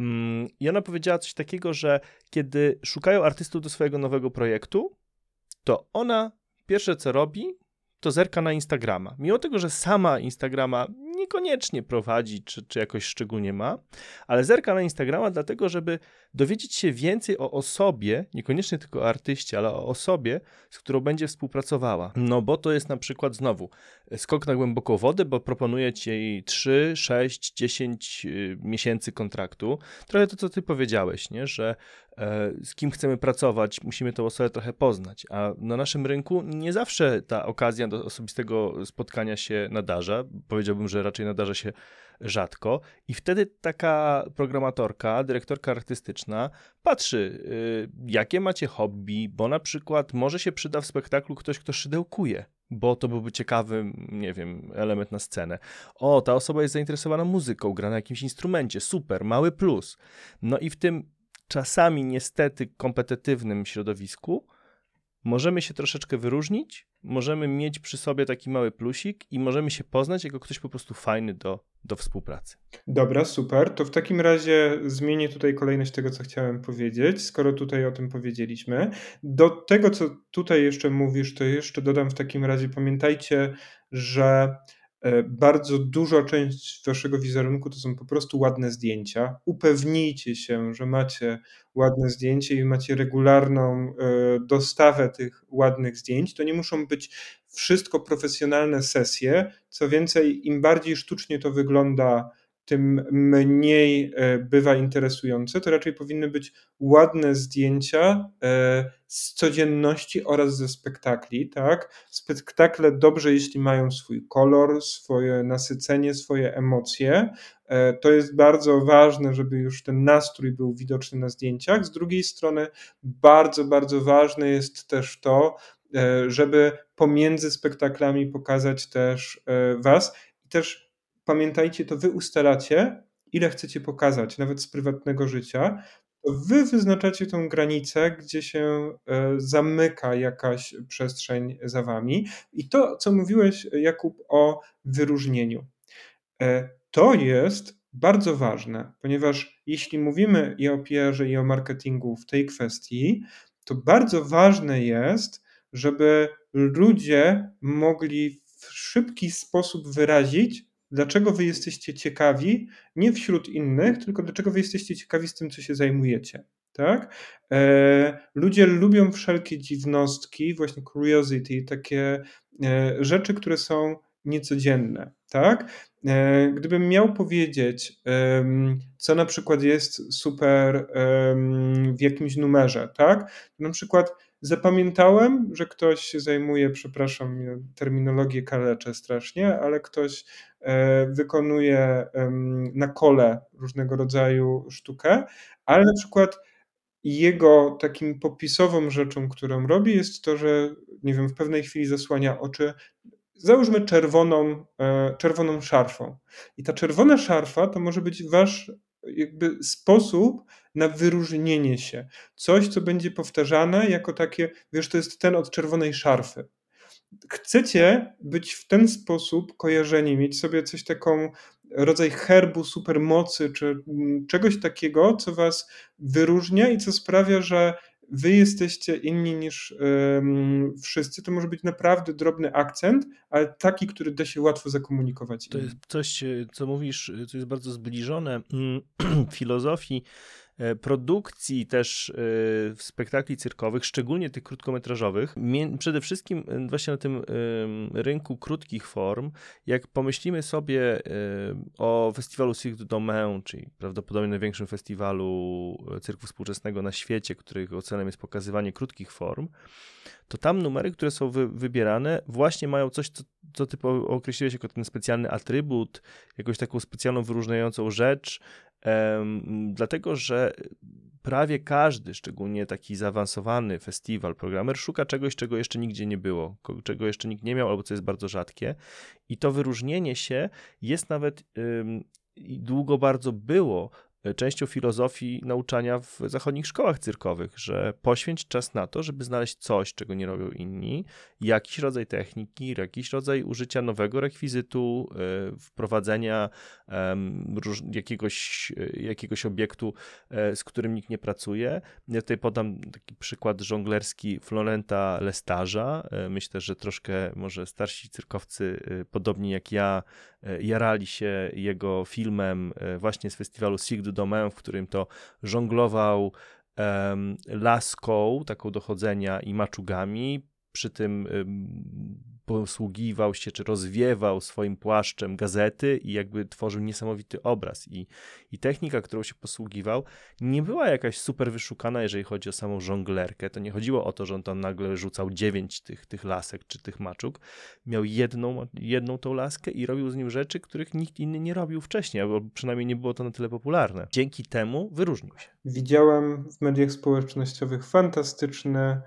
Mm, I ona powiedziała coś takiego, że kiedy szukają artystów do swojego nowego projektu, to ona pierwsze co robi, to zerka na Instagrama. Mimo tego, że sama Instagrama niekoniecznie prowadzi, czy, czy jakoś szczególnie ma, ale zerka na Instagrama dlatego, żeby dowiedzieć się więcej o osobie, niekoniecznie tylko o artyście, ale o osobie, z którą będzie współpracowała. No bo to jest na przykład znowu skok na głęboką wodę, bo proponuje ci 3, 6, 10 miesięcy kontraktu. Trochę to, co ty powiedziałeś, nie? że e, z kim chcemy pracować, musimy tę osobę trochę poznać, a na naszym rynku nie zawsze ta okazja do osobistego spotkania się nadarza. Powiedziałbym, że raczej nadarza się rzadko. I wtedy taka programatorka, dyrektorka artystyczna patrzy, y, jakie macie hobby, bo na przykład może się przyda w spektaklu ktoś, kto szydełkuje bo to byłby ciekawy, nie wiem, element na scenę. O, ta osoba jest zainteresowana muzyką, gra na jakimś instrumencie, super, mały plus. No i w tym czasami niestety kompetytywnym środowisku możemy się troszeczkę wyróżnić, możemy mieć przy sobie taki mały plusik i możemy się poznać jako ktoś po prostu fajny do, do współpracy. Dobra, super. To w takim razie zmienię tutaj kolejność tego, co chciałem powiedzieć, skoro tutaj o tym powiedzieliśmy. Do tego, co tutaj jeszcze mówisz, to jeszcze dodam w takim razie, pamiętajcie, że bardzo duża część waszego wizerunku to są po prostu ładne zdjęcia. Upewnijcie się, że macie ładne zdjęcie i macie regularną e, dostawę tych ładnych zdjęć. To nie muszą być wszystko profesjonalne sesje. Co więcej, im bardziej sztucznie to wygląda, tym mniej e, bywa interesujące. To raczej powinny być ładne zdjęcia e, z codzienności oraz ze spektakli. Tak? Spektakle dobrze, jeśli mają swój kolor, swoje nasycenie, swoje emocje. E, to jest bardzo ważne, żeby już ten nastrój był widoczny na zdjęciach. Z drugiej strony, bardzo, bardzo ważne jest też to, żeby pomiędzy spektaklami pokazać też Was i też pamiętajcie, to wy ustalacie, ile chcecie pokazać, nawet z prywatnego życia. To wy wyznaczacie tą granicę, gdzie się e, zamyka jakaś przestrzeń za wami. I to, co mówiłeś, Jakub, o wyróżnieniu. E, to jest bardzo ważne, ponieważ jeśli mówimy i o PR-ze, i o marketingu w tej kwestii, to bardzo ważne jest, żeby ludzie mogli w szybki sposób wyrazić, dlaczego wy jesteście ciekawi, nie wśród innych, tylko dlaczego wy jesteście ciekawi z tym, co się zajmujecie. Tak? E, ludzie lubią wszelkie dziwnostki, właśnie curiosity, takie e, rzeczy, które są niecodzienne. Tak? E, gdybym miał powiedzieć, co na przykład jest super w jakimś numerze, tak? Na przykład zapamiętałem, że ktoś się zajmuje, przepraszam, terminologię kaleczę strasznie, ale ktoś e, wykonuje na kole różnego rodzaju sztukę, ale na przykład jego takim popisową rzeczą, którą robi, jest to, że nie wiem, w pewnej chwili zasłania oczy załóżmy czerwoną, e, czerwoną szarfą. I ta czerwona szarfa to może być wasz jakby sposób na wyróżnienie się. Coś, co będzie powtarzane jako takie, wiesz, to jest ten od czerwonej szarfy. Chcecie być w ten sposób kojarzeni, mieć sobie coś taką rodzaj herbu, supermocy, czy mm, czegoś takiego, co was wyróżnia i co sprawia, że wy jesteście inni niż um, wszyscy, to może być naprawdę drobny akcent, ale taki, który da się łatwo zakomunikować. To jest coś, co mówisz, co jest bardzo zbliżone mm, filozofii produkcji też e, spektakli cyrkowych, szczególnie tych krótkometrażowych, przede wszystkim e, właśnie na tym rynku krótkich form, jak pomyślimy sobie o festiwalu Cirque du Domain, czyli prawdopodobnie największym festiwalu cyrku współczesnego na świecie, którego celem jest pokazywanie krótkich form, to tam numery, które są wy, wybierane, właśnie mają coś, co, co ty określiłeś jako ten specjalny atrybut, jakąś taką specjalną wyróżniającą rzecz, dlatego że prawie każdy, szczególnie taki zaawansowany festiwal, programer, szuka czegoś, czego jeszcze nigdzie nie było, czego jeszcze nikt nie miał, albo co jest bardzo rzadkie. I to wyróżnienie się jest nawet długo bardzo było częścią filozofii nauczania w zachodnich szkołach cyrkowych, że poświęć czas na to, żeby znaleźć coś, czego nie robią inni, jakiś rodzaj techniki, jakiś rodzaj użycia nowego rekwizytu, e, wprowadzenia jakiegoś, e, jakiegoś obiektu, e, z którym nikt nie pracuje. Ja tutaj podam taki przykład żonglerski Florenta Lestarza. Myślę, że troszkę może starsi cyrkowcy, podobni jak ja, jarali się jego filmem właśnie z festiwalu Cirque du Domain, w którym to żonglował um, laską, taką dochodzenia i maczugami, przy tym posługiwał się czy rozwiewał swoim płaszczem gazety i jakby tworzył niesamowity obraz. I, I technika, którą się posługiwał, nie była jakaś super wyszukana, jeżeli chodzi o samą żonglerkę. To nie chodziło o to, że on tam nagle rzucał dziewięć tych, tych lasek czy tych maczug. Miał jedną, jedną tą laskę i robił z nim rzeczy, których nikt inny nie robił wcześniej, albo przynajmniej nie było to na tyle popularne. Dzięki temu wyróżnił się. Widziałem w mediach społecznościowych fantastyczne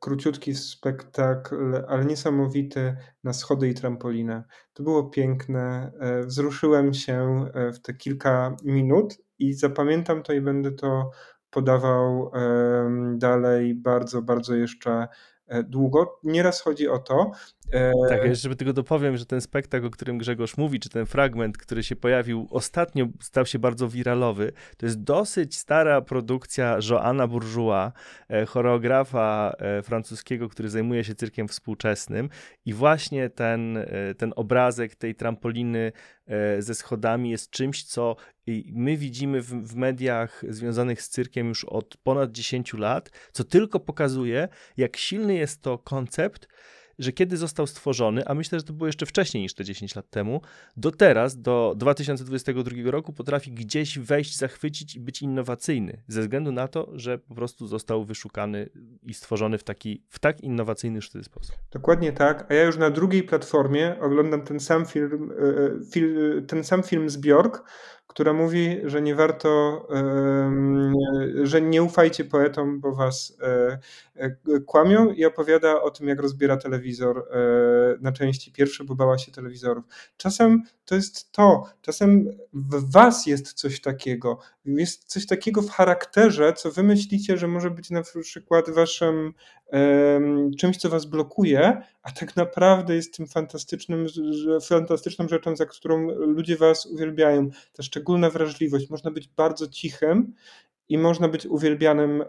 króciutki spektakl, ale niesamowity na schody i trampolinę. To było piękne. E, wzruszyłem się e, w te kilka minut i zapamiętam to i będę to podawał dalej bardzo, bardzo jeszcze długo. Nieraz chodzi o to, tak, jeszcze tylko dopowiem, że ten spektakl, o którym Grzegorz mówi, czy ten fragment, który się pojawił ostatnio, stał się bardzo wiralowy. To jest dosyć stara produkcja Joana Bourgeois, e, choreografa e, francuskiego, który zajmuje się cyrkiem współczesnym. I właśnie ten, e, ten obrazek tej trampoliny ze schodami jest czymś, co my widzimy w, w mediach związanych z cyrkiem już od ponad 10 lat, co tylko pokazuje, jak silny jest to koncept że kiedy został stworzony, a myślę, że to było jeszcze wcześniej niż te 10 lat temu, do teraz, do 2022 roku potrafi gdzieś wejść, zachwycić i być innowacyjny, ze względu na to, że po prostu został wyszukany i stworzony w taki, w tak innowacyjny sposób. Dokładnie tak, a ja już na drugiej platformie oglądam ten sam film, e, e, ten sam film z Bjork, która mówi, że nie warto, że nie ufajcie poetom, bo was e, e, kłamią i opowiada o tym, jak rozbiera telewizor e, na części pierwsze, bo bała się telewizorów. Czasem to jest to, czasem w was jest coś takiego, jest coś takiego w charakterze, co wy myślicie, że może być na przykład waszym czymś, co was blokuje, a tak naprawdę jest tym fantastycznym, fantastyczną rzeczą, za którą ludzie was uwielbiają. Ta szczególna wrażliwość. Można być bardzo cichym i można być uwielbianym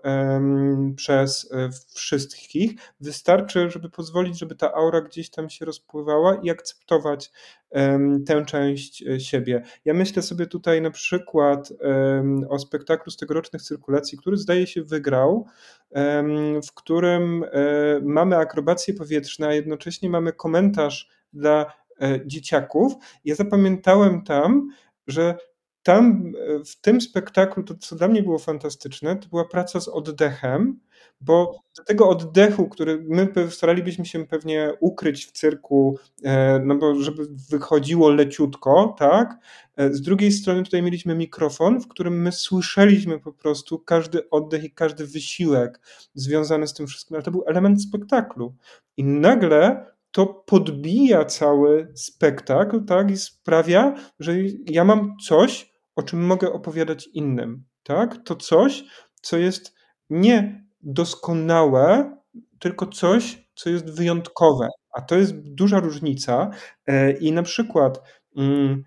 przez e, wszystkich. Wystarczy, żeby pozwolić, żeby ta aura gdzieś tam się rozpływała i akceptować tę część e, siebie. Ja myślę sobie tutaj na przykład o spektaklu z tegorocznych cyrkulacji, który zdaje się wygrał, w którym e, mamy akrobacje powietrzne, a jednocześnie mamy komentarz dla dzieciaków. Ja zapamiętałem tam, że tam e, w tym spektaklu to, co dla mnie było fantastyczne, to była praca z oddechem, bo do tego oddechu, który my staralibyśmy się pewnie ukryć w cyrku, e, no bo żeby wychodziło leciutko, tak? E, z drugiej strony tutaj mieliśmy mikrofon, w którym my słyszeliśmy po prostu każdy oddech i każdy wysiłek związany z tym wszystkim, ale to był element spektaklu. I nagle to podbija cały spektakl, tak? I sprawia, że ja mam coś, o czym mogę opowiadać innym, tak? To coś, co jest nie doskonałe, tylko coś, co jest wyjątkowe. A to jest duża różnica. E, I na przykład mm,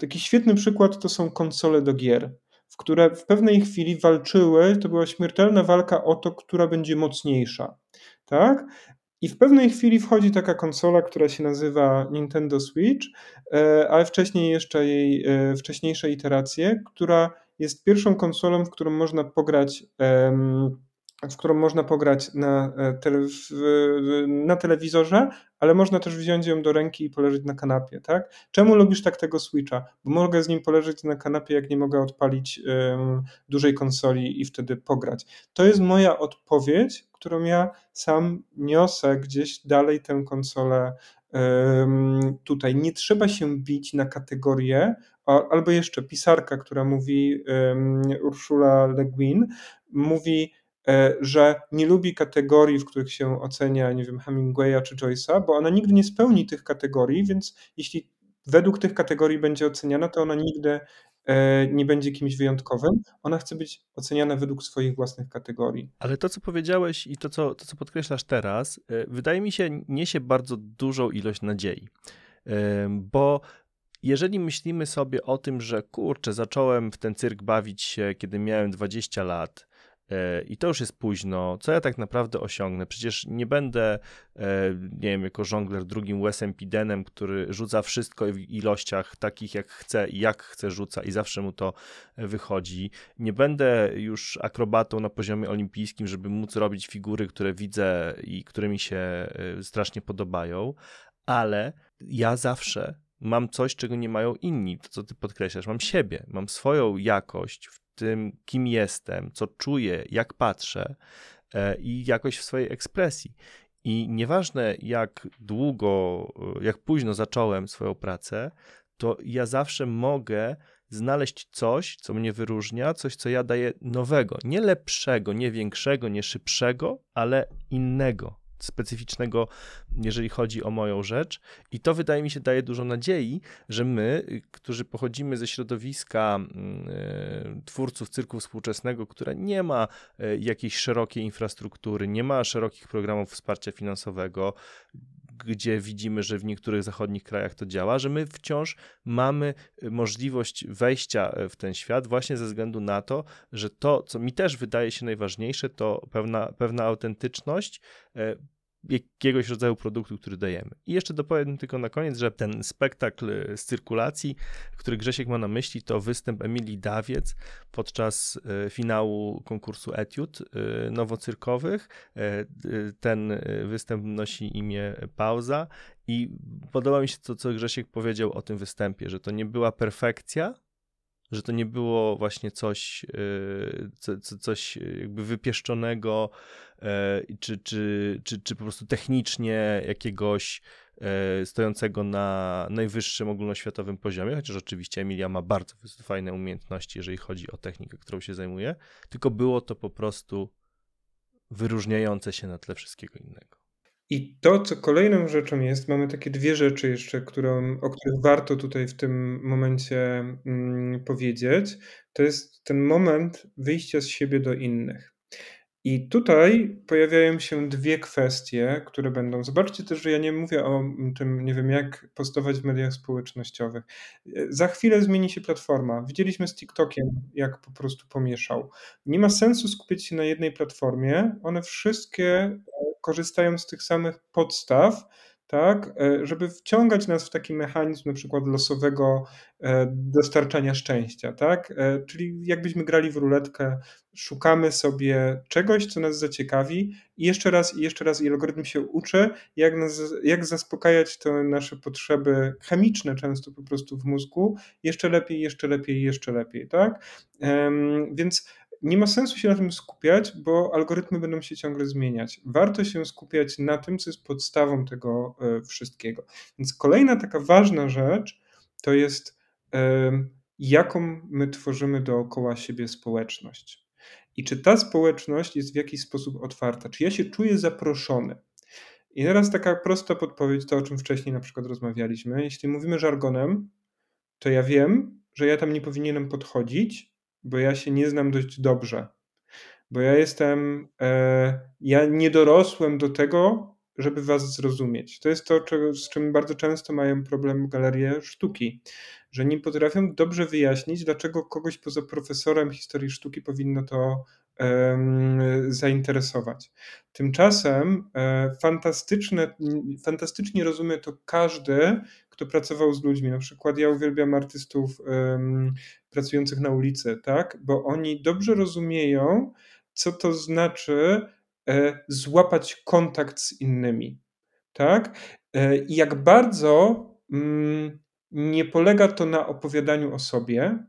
taki świetny przykład to są konsole do gier, w które w pewnej chwili walczyły, to była śmiertelna walka o to, która będzie mocniejsza. Tak? I w pewnej chwili wchodzi taka konsola, która się nazywa Nintendo Switch, e, ale wcześniej jeszcze jej e, wcześniejsze iteracje, która jest pierwszą konsolą, w którą można pograć w którą można pograć na, e, tele, na telewizorze, ale można też wziąć ją do ręki i poleżeć na kanapie, tak? Czemu lubisz tak tego Switcha? Bo mogę z nim poleżeć na kanapie, jak nie mogę odpalić um, dużej konsoli i wtedy pograć. To jest moja odpowiedź, którą ja sam niosę gdzieś dalej tę konsolę um, tutaj. Nie trzeba się bić na kategorię, albo jeszcze pisarka, która mówi, um, Urszula Le Guin, mówi że nie lubi kategorii, w których się ocenia, nie wiem, Hemingwaya czy Joyce'a, bo ona nigdy nie spełni tych kategorii, więc jeśli według tych kategorii będzie oceniana, to ona nigdy e, nie będzie kimś wyjątkowym. Ona chce być oceniana według swoich własnych kategorii. Ale to, co powiedziałeś i to, co, to, co podkreślasz teraz, e, wydaje mi się, niesie bardzo dużą ilość nadziei. Bo jeżeli myślimy sobie o tym, że kurczę, zacząłem w ten cyrk bawić się, kiedy miałem 20 lat, E, i to już jest późno. Co ja tak naprawdę osiągnę? Przecież nie będę, e, nie wiem, jako żongler drugim Wesem Pidenem, który rzuca wszystko w ilościach takich, jak chce i jak chce rzuca i zawsze mu to wychodzi. Nie będę już akrobatą na poziomie olimpijskim, żeby móc robić figury, które widzę i które mi się e, strasznie podobają, ale ja zawsze mam coś, czego nie mają inni, to co ty podkreślasz, mam siebie, mam swoją jakość tym, kim jestem, co czuję, jak patrzę e, i jakoś w swojej ekspresji. I nieważne jak długo, e, jak późno zacząłem swoją pracę, to ja zawsze mogę znaleźć coś, co mnie wyróżnia, coś, co ja daję nowego, nie lepszego, nie większego, nie szybszego, ale innego specyficznego, jeżeli chodzi o moją rzecz. I to wydaje mi się daje dużo nadziei, że my, którzy pochodzimy ze środowiska y, twórców cyrku współczesnego, które nie ma y, jakiejś szerokiej infrastruktury, nie ma szerokich programów wsparcia finansowego, gdzie widzimy, że w niektórych zachodnich krajach to działa, że my wciąż mamy y, możliwość wejścia w ten świat właśnie ze względu na to, że to, co mi też wydaje się najważniejsze, to pewna, pewna autentyczność, e, jakiegoś rodzaju produktu, który dajemy. I jeszcze dopowiem tylko na koniec, że ten spektakl z cyrkulacji, który Grzesiek ma na myśli, to występ Emilii Dawiec podczas e, finału konkursu etiud e, nowocyrkowych. E, ten występ nosi imię Pauza i podoba mi się to, co Grzesiek powiedział o tym występie, że to nie była perfekcja, że to nie było właśnie coś, co, coś jakby wypieszczonego, E, czy, czy, czy, czy po prostu technicznie jakiegoś e, stojącego na najwyższym ogólnoświatowym poziomie, chociaż oczywiście Emilia ma bardzo fajne umiejętności, jeżeli chodzi o technikę, którą się zajmuje, tylko było to po prostu wyróżniające się na tle wszystkiego innego. I to, co kolejną rzeczą jest, mamy takie dwie rzeczy jeszcze, którą, o których warto tutaj w tym momencie mm, powiedzieć. To jest ten moment wyjścia z siebie do innych. I tutaj pojawiają się dwie kwestie, które będą zobaczcie też, że ja nie mówię o tym, nie wiem, jak postować w mediach społecznościowych. Za chwilę zmieni się platforma. Widzieliśmy z TikTokiem, jak po prostu pomieszał. Nie ma sensu skupić się na jednej platformie. One wszystkie korzystają z tych samych podstaw, tak, żeby wciągać nas w taki mechanizm na przykład losowego dostarczania szczęścia, tak? Czyli jakbyśmy grali w ruletkę, szukamy sobie czegoś, co nas zaciekawi i jeszcze raz i jeszcze raz i algorytm się uczy, jak, nas, jak zaspokajać te nasze potrzeby chemiczne często po prostu w mózgu jeszcze lepiej, jeszcze lepiej, jeszcze lepiej, tak? Więc nie ma sensu się na tym skupiać, bo algorytmy będą się ciągle zmieniać. Warto się skupiać na tym, co jest podstawą tego wszystkiego. Więc kolejna taka ważna rzecz to jest, jaką my tworzymy dookoła siebie społeczność. I czy ta społeczność jest w jakiś sposób otwarta? Czy ja się czuję zaproszony? I teraz taka prosta podpowiedź, to o czym wcześniej na przykład rozmawialiśmy. Jeśli mówimy żargonem, to ja wiem, że ja tam nie powinienem podchodzić, bo ja się nie znam dość dobrze. Bo ja jestem, e, ja nie dorosłem do tego, żeby was zrozumieć. To jest to, z czym bardzo często mają problem galerie sztuki, że nie potrafią dobrze wyjaśnić, dlaczego kogoś poza profesorem historii sztuki powinno to zainteresować. Tymczasem e, fantastyczne, fantastycznie rozumie to każdy, kto pracował z ludźmi. Na przykład ja uwielbiam artystów pracujących na ulicy, tak? bo oni dobrze rozumieją, co to znaczy e, złapać kontakt z innymi. Tak? E, I jak bardzo mm, nie polega to na opowiadaniu o sobie,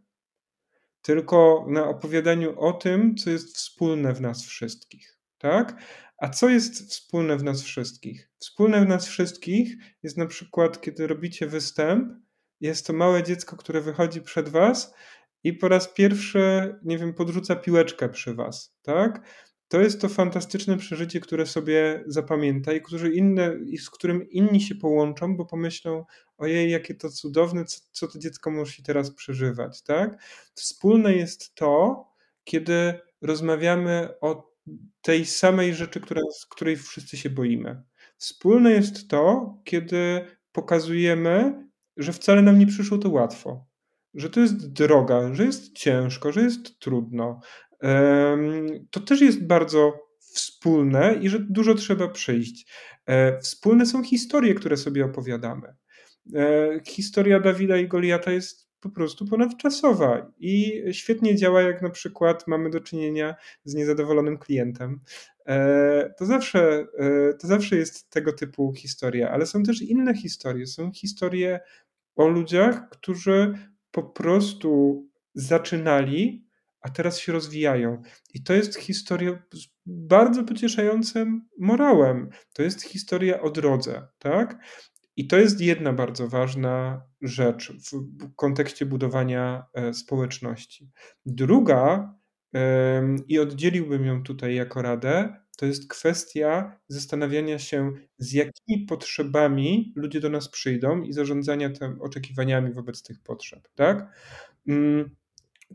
tylko na opowiadaniu o tym, co jest wspólne w nas wszystkich. Tak? A co jest wspólne w nas wszystkich? Wspólne w nas wszystkich jest na przykład, kiedy robicie występ, jest to małe dziecko, które wychodzi przed was i po raz pierwszy, nie wiem, podrzuca piłeczkę przy was, tak? To jest to fantastyczne przeżycie, które sobie zapamięta i, którzy inne, i z którym inni się połączą, bo pomyślą, ojej, jakie to cudowne, co, co to dziecko musi teraz przeżywać, tak? Wspólne jest to, kiedy rozmawiamy o tej samej rzeczy, która, z której wszyscy się boimy. Wspólne jest to, kiedy pokazujemy, że wcale nam nie przyszło to łatwo, że to jest droga, że jest ciężko, że jest trudno. To też jest bardzo wspólne i że dużo trzeba przyjść. E, wspólne są historie, które sobie opowiadamy. E, historia Dawida i Goliata jest po prostu ponadczasowa i świetnie działa, jak na przykład mamy do czynienia z niezadowolonym klientem. E, to zawsze, to zawsze jest tego typu historia, ale są też inne historie. Są historie o ludziach, którzy po prostu zaczynali, a teraz się rozwijają. I to jest historia z bardzo pocieszającym morałem. To jest historia o drodze, tak? I to jest jedna bardzo ważna rzecz w kontekście budowania e, społeczności. Druga, i oddzieliłbym ją tutaj jako radę, to jest kwestia zastanawiania się, z jakimi potrzebami ludzie do nas przyjdą i zarządzania tym oczekiwaniami wobec tych potrzeb. Tak?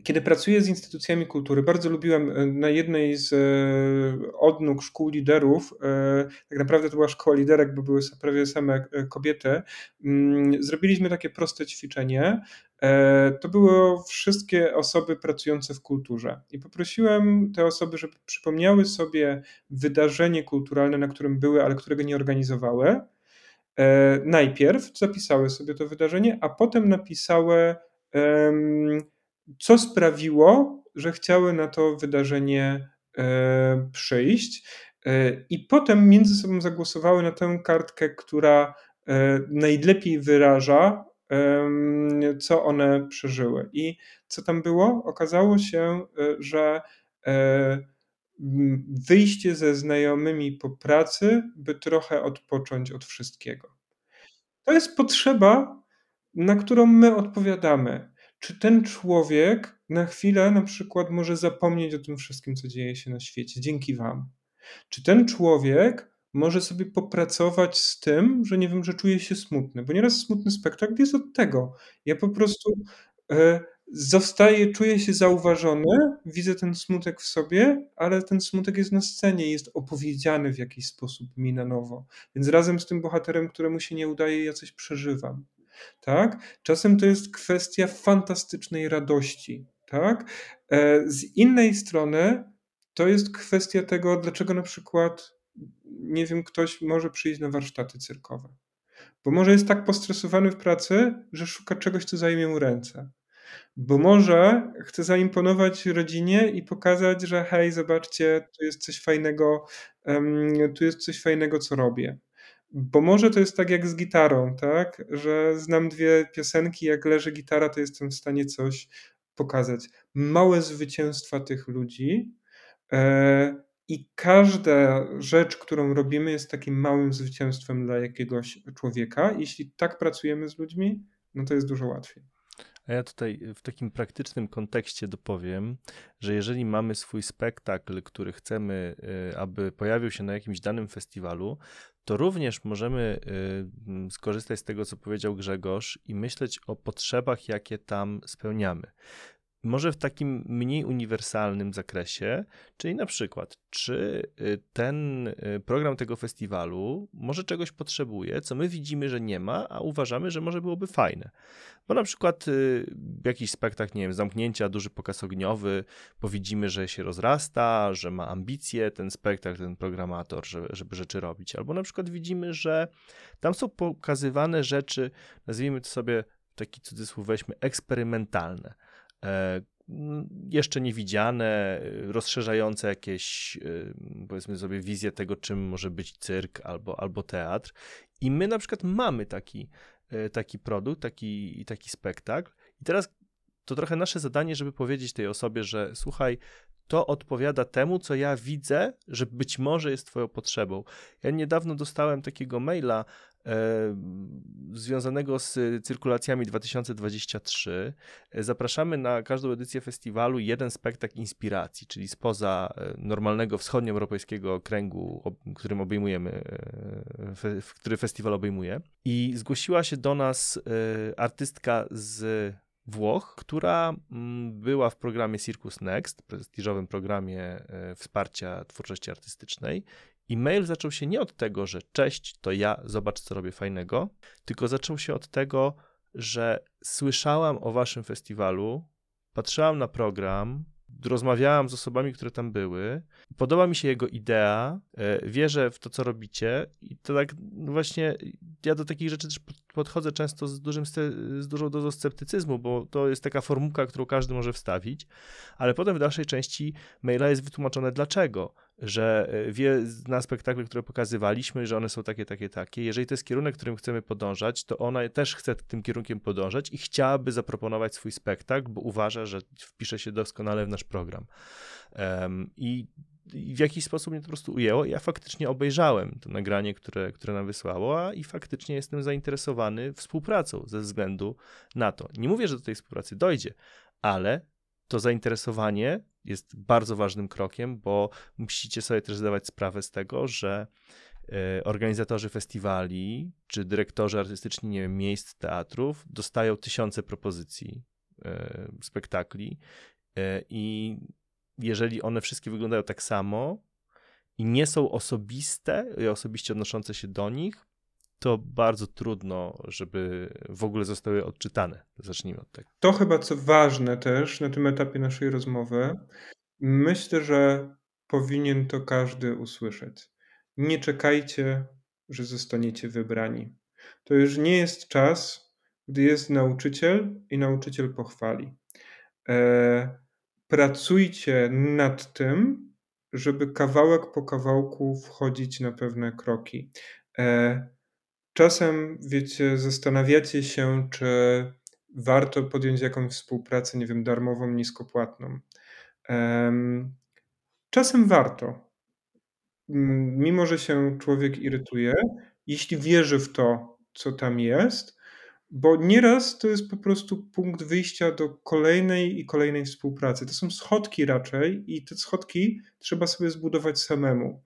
Kiedy pracuję z instytucjami kultury, bardzo lubiłem e, na jednej z e, odnóg szkół liderów, e, tak naprawdę to była szkoła liderek, bo były prawie same kobiety, mm, zrobiliśmy takie proste ćwiczenie. To były wszystkie osoby pracujące w kulturze. I poprosiłem te osoby, żeby przypomniały sobie wydarzenie kulturalne, na którym były, ale którego nie organizowały. Najpierw zapisały sobie to wydarzenie, a potem napisały co sprawiło, że chciały na to wydarzenie e, przyjść. E, I potem między sobą zagłosowały na tę kartkę, która e, najlepiej wyraża, co one przeżyły. I co tam było? Okazało się, że wyjście ze znajomymi po pracy, by trochę odpocząć od wszystkiego. To jest potrzeba, na którą my odpowiadamy czy ten człowiek na chwilę na przykład może zapomnieć o tym wszystkim, co dzieje się na świecie, dzięki Wam? Czy ten człowiek może sobie popracować z tym, że nie wiem, że czuje się smutny? Bo nieraz smutny spektakl jest od tego. Ja po prostu e, zostaje, czuję się zauważony, widzę ten smutek w sobie, ale ten smutek jest na scenie, jest opowiedziany w jakiś sposób mi na nowo. Więc razem z tym bohaterem, któremu się nie udaje, ja coś przeżywam. Tak? Czasem to jest kwestia fantastycznej radości. Tak? E, z innej strony to jest kwestia tego, dlaczego na przykład, nie wiem, ktoś może przyjść na warsztaty cyrkowe. Bo może jest tak postresowany w pracy, że szuka czegoś, co zajmie mu ręce. Bo może chce zaimponować rodzinie i pokazać, że hej, zobaczcie, tu jest coś fajnego, tu jest coś fajnego, co robię. Bo może to jest tak jak z gitarą, tak? Że znam dwie piosenki, jak leży gitara, to jestem w stanie coś pokazać. Małe zwycięstwa tych ludzi. E, I każda rzecz, którą robimy, jest takim małym zwycięstwem dla jakiegoś człowieka. Jeśli tak pracujemy z ludźmi, no to jest dużo łatwiej. A ja tutaj w takim praktycznym kontekście dopowiem, że jeżeli mamy swój spektakl, który chcemy, y, aby pojawił się na jakimś danym festiwalu, to również możemy y, skorzystać z tego, co powiedział Grzegorz i myśleć o potrzebach, jakie tam spełniamy może w takim mniej uniwersalnym zakresie, czyli na przykład, czy y, ten y, program tego festiwalu może czegoś potrzebuje, co my widzimy, że nie ma, a uważamy, że może byłoby fajne. Bo na przykład y, jakiś spektakl, nie wiem, zamknięcia, duży pokaz ogniowy, bo widzimy, że się rozrasta, że ma ambicje ten spektakl, ten programator, żeby, żeby rzeczy robić. Albo na przykład widzimy, że tam są pokazywane rzeczy, nazwijmy to sobie taki cudzysłów weźmy, eksperymentalne jeszcze niewidziane, rozszerzające jakieś, e, powiedzmy sobie, wizję tego, czym może być cyrk albo, albo teatr. I my na przykład mamy taki, e, taki produkt, taki, taki spektakl. I teraz to trochę nasze zadanie, żeby powiedzieć tej osobie, że słuchaj, to odpowiada temu, co ja widzę, że być może jest Twoją potrzebą. Ja niedawno dostałem takiego maila E, związanego z cyrkulacjami 2023. E, zapraszamy na każdą edycję festiwalu jeden spektakl inspiracji, czyli spoza e, normalnego wschodnioeuropejskiego kręgu, którym obejmujemy, który festiwal obejmuje. I zgłosiła się do nas artystka z Włoch, która mm, była w programie Circus Next, prestiżowym programie wsparcia twórczości artystycznej. I mail zaczął się nie od tego, że cześć, to ja, zobacz co robię fajnego, tylko zaczął się od tego, że słyszałam o waszym festiwalu, patrzyłam na program, rozmawiałam z osobami, które tam były. Podoba mi się jego idea, e, wierzę w to, co robicie i to tak no właśnie ja do takich rzeczy też podchodzę często z, dużym, z dużą dozą sceptycyzmu, bo to jest taka formułka, którą każdy może wstawić, ale potem w dalszej części maila jest wytłumaczone dlaczego, że e, wie na spektakle, które pokazywaliśmy, że one są takie, takie, takie. Jeżeli to jest kierunek, którym chcemy podążać, to ona też chce tym kierunkiem podążać i chciałaby zaproponować swój spektakl, bo uważa, że wpisze się doskonale w nasz program. Um, I w jakiś sposób mnie to po prostu ujęło. Ja faktycznie obejrzałem to nagranie, które, które nam wysłało, a i faktycznie jestem zainteresowany współpracą ze względu na to. Nie mówię, że do tej współpracy dojdzie, ale to zainteresowanie jest bardzo ważnym krokiem, bo musicie sobie też zdawać sprawę z tego, że e, organizatorzy festiwali czy dyrektorzy artystyczni nie wiem, miejsc teatrów dostają tysiące propozycji e, spektakli e, i jeżeli one wszystkie wyglądają tak samo i nie są osobiste i osobiście odnoszące się do nich, to bardzo trudno, żeby w ogóle zostały odczytane. Zacznijmy od tego. To chyba co ważne też na tym etapie naszej rozmowy. Myślę, że powinien to każdy usłyszeć. Nie czekajcie, że zostaniecie wybrani. To już nie jest czas, gdy jest nauczyciel i nauczyciel pochwali. E, pracujcie nad tym, żeby kawałek po kawałku wchodzić na pewne kroki. E, czasem, wiecie, zastanawiacie się, czy warto podjąć jakąś współpracę, nie wiem, darmową, niskopłatną. Czasem warto. Mimo, że się człowiek irytuje, jeśli wierzy w to, co tam jest, bo nieraz to jest po prostu punkt wyjścia do kolejnej i kolejnej współpracy. To są schodki raczej, i te schodki trzeba sobie zbudować samemu,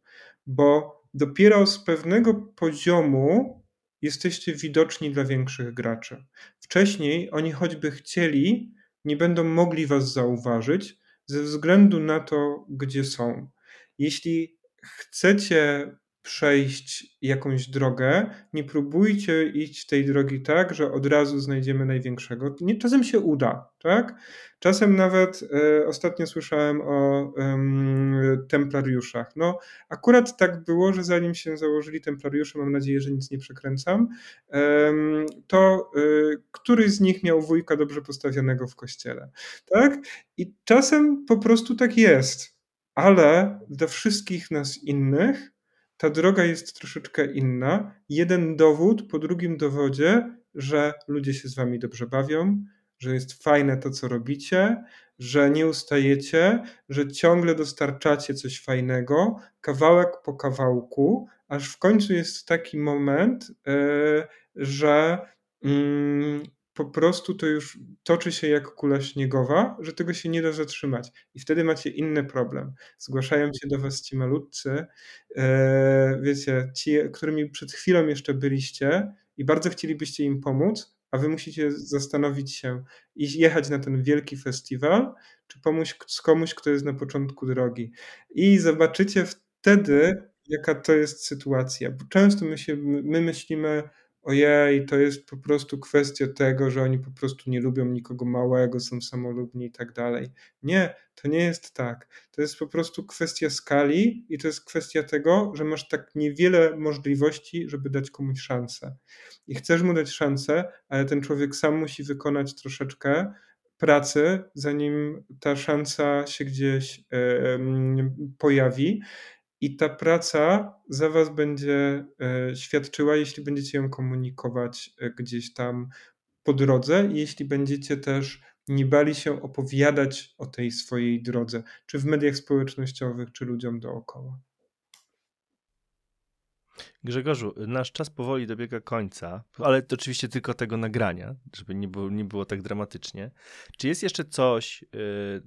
bo dopiero z pewnego poziomu jesteście widoczni dla większych graczy. Wcześniej oni choćby chcieli, nie będą mogli was zauważyć ze względu na to, gdzie są. Jeśli chcecie przejść jakąś drogę, nie próbujcie iść tej drogi tak, że od razu znajdziemy największego. Nie, czasem się uda, tak? Czasem nawet e, ostatnio słyszałem o templariuszach. No, akurat tak było, że zanim się założyli templariusze, mam nadzieję, że nic nie przekręcam, to e, któryś z nich miał wujka dobrze postawionego w kościele, tak? I czasem po prostu tak jest, ale dla wszystkich nas innych ta droga jest troszeczkę inna. Jeden dowód po drugim dowodzie, że ludzie się z wami dobrze bawią, że jest fajne to, co robicie, że nie ustajecie, że ciągle dostarczacie coś fajnego, kawałek po kawałku, aż w końcu jest taki moment, yy, że yy, po prostu to już toczy się jak kula śniegowa, że tego się nie da zatrzymać. I wtedy macie inny problem. Zgłaszają się do was ci malutcy, e, wiecie, ci, którymi przed chwilą jeszcze byliście i bardzo chcielibyście im pomóc, a wy musicie zastanowić się i jechać na ten wielki festiwal, czy pomóc z komuś, kto jest na początku drogi. I zobaczycie wtedy, jaka to jest sytuacja. Bo często my, się, my myślimy, ojej, to jest po prostu kwestia tego, że oni po prostu nie lubią nikogo małego, są samolubni i tak dalej. Nie, to nie jest tak. To jest po prostu kwestia skali i to jest kwestia tego, że masz tak niewiele możliwości, żeby dać komuś szansę. I chcesz mu dać szansę, ale ten człowiek sam musi wykonać troszeczkę pracy, zanim ta szansa się gdzieś pojawi. I ta praca za Was będzie e, świadczyła, jeśli będziecie ją komunikować e, gdzieś tam po drodze, jeśli będziecie też nie bali się opowiadać o tej swojej drodze, czy w mediach społecznościowych, czy ludziom dookoła. Grzegorzu, nasz czas powoli dobiega końca, ale to oczywiście tylko tego nagrania, żeby nie było, nie było tak dramatycznie. Czy jest jeszcze coś, y,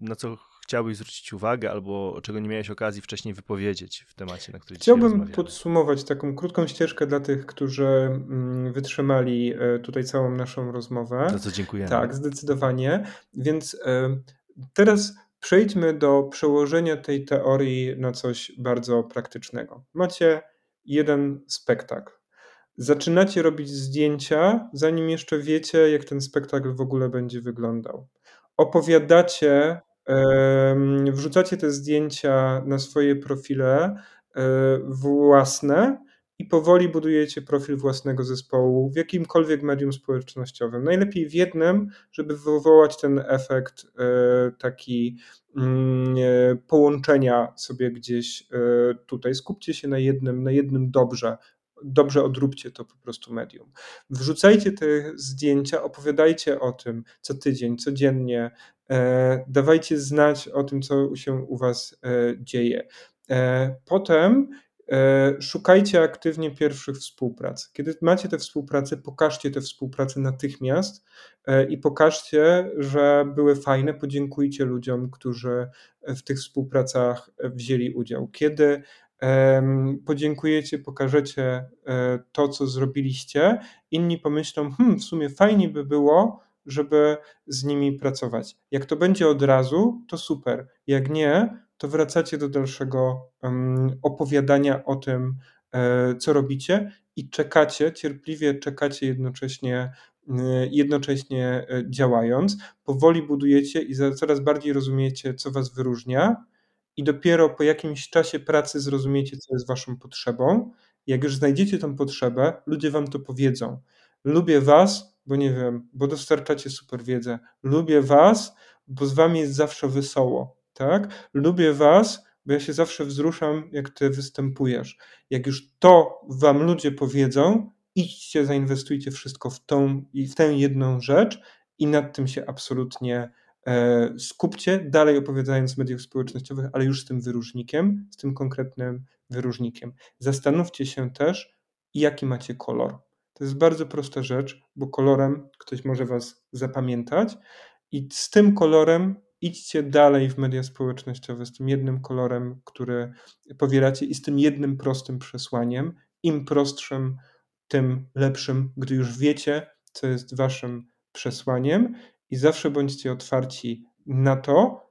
na co chciałbyś zwrócić uwagę albo czego nie miałeś okazji wcześniej wypowiedzieć w temacie, na który Chciałbym podsumować taką krótką ścieżkę dla tych, którzy mm, wytrzymali e, tutaj całą naszą rozmowę. Za co dziękujemy. Tak, zdecydowanie. Więc e, teraz przejdźmy do przełożenia tej teorii na coś bardzo praktycznego. Macie jeden spektakl. Zaczynacie robić zdjęcia, zanim jeszcze wiecie, jak ten spektakl w ogóle będzie wyglądał. Opowiadacie wrzucacie te zdjęcia na swoje profile e, własne i powoli budujecie profil własnego zespołu w jakimkolwiek medium społecznościowym. Najlepiej w jednym, żeby wywołać ten efekt e, taki mm, e, połączenia sobie gdzieś tutaj. Skupcie się na jednym, na jednym dobrze, dobrze odróbcie to po prostu medium. Wrzucajcie te zdjęcia, opowiadajcie o tym co tydzień, codziennie, e, dawajcie znać o tym, co się u Was e, dzieje. E, potem szukajcie aktywnie pierwszych współprac. Kiedy macie tę współpracę, pokażcie tę współpracę natychmiast i pokażcie, że były fajne. Podziękujcie ludziom, którzy w tych współpracach wzięli udział. Kiedy podziękujecie, pokażecie e, to, co zrobiliście, inni pomyślą, hmm, w sumie fajnie by było, żeby z nimi pracować. Jak to będzie od razu, to super. Jak nie, to wracacie do dalszego opowiadania o tym, e, co robicie i czekacie, cierpliwie czekacie jednocześnie, jednocześnie e, działając. Powoli budujecie i coraz bardziej rozumiecie, co was wyróżnia i dopiero po jakimś czasie pracy zrozumiecie, co jest waszą potrzebą. Jak już znajdziecie tą potrzebę, ludzie wam to powiedzą. Lubię was, bo nie wiem, bo dostarczacie super wiedzę. Lubię was, bo z wami jest zawsze wesoło, tak? Lubię was, bo ja się zawsze wzruszam, jak ty występujesz. Jak już to wam ludzie powiedzą, idźcie, zainwestujcie wszystko w tą i w tę jedną rzecz i nad tym się absolutnie skupcie, dalej opowiadając w mediach społecznościowych, ale już z tym wyróżnikiem, z tym konkretnym wyróżnikiem. Zastanówcie się też, jaki macie kolor. To jest bardzo prosta rzecz, bo kolorem ktoś może Was zapamiętać i z tym kolorem idźcie dalej w media społecznościowe, z tym jednym kolorem, który powielacie i z tym jednym prostym przesłaniem. Im prostszym, tym lepszym, gdy już wiecie, co jest waszym przesłaniem i zawsze bądźcie otwarci na to,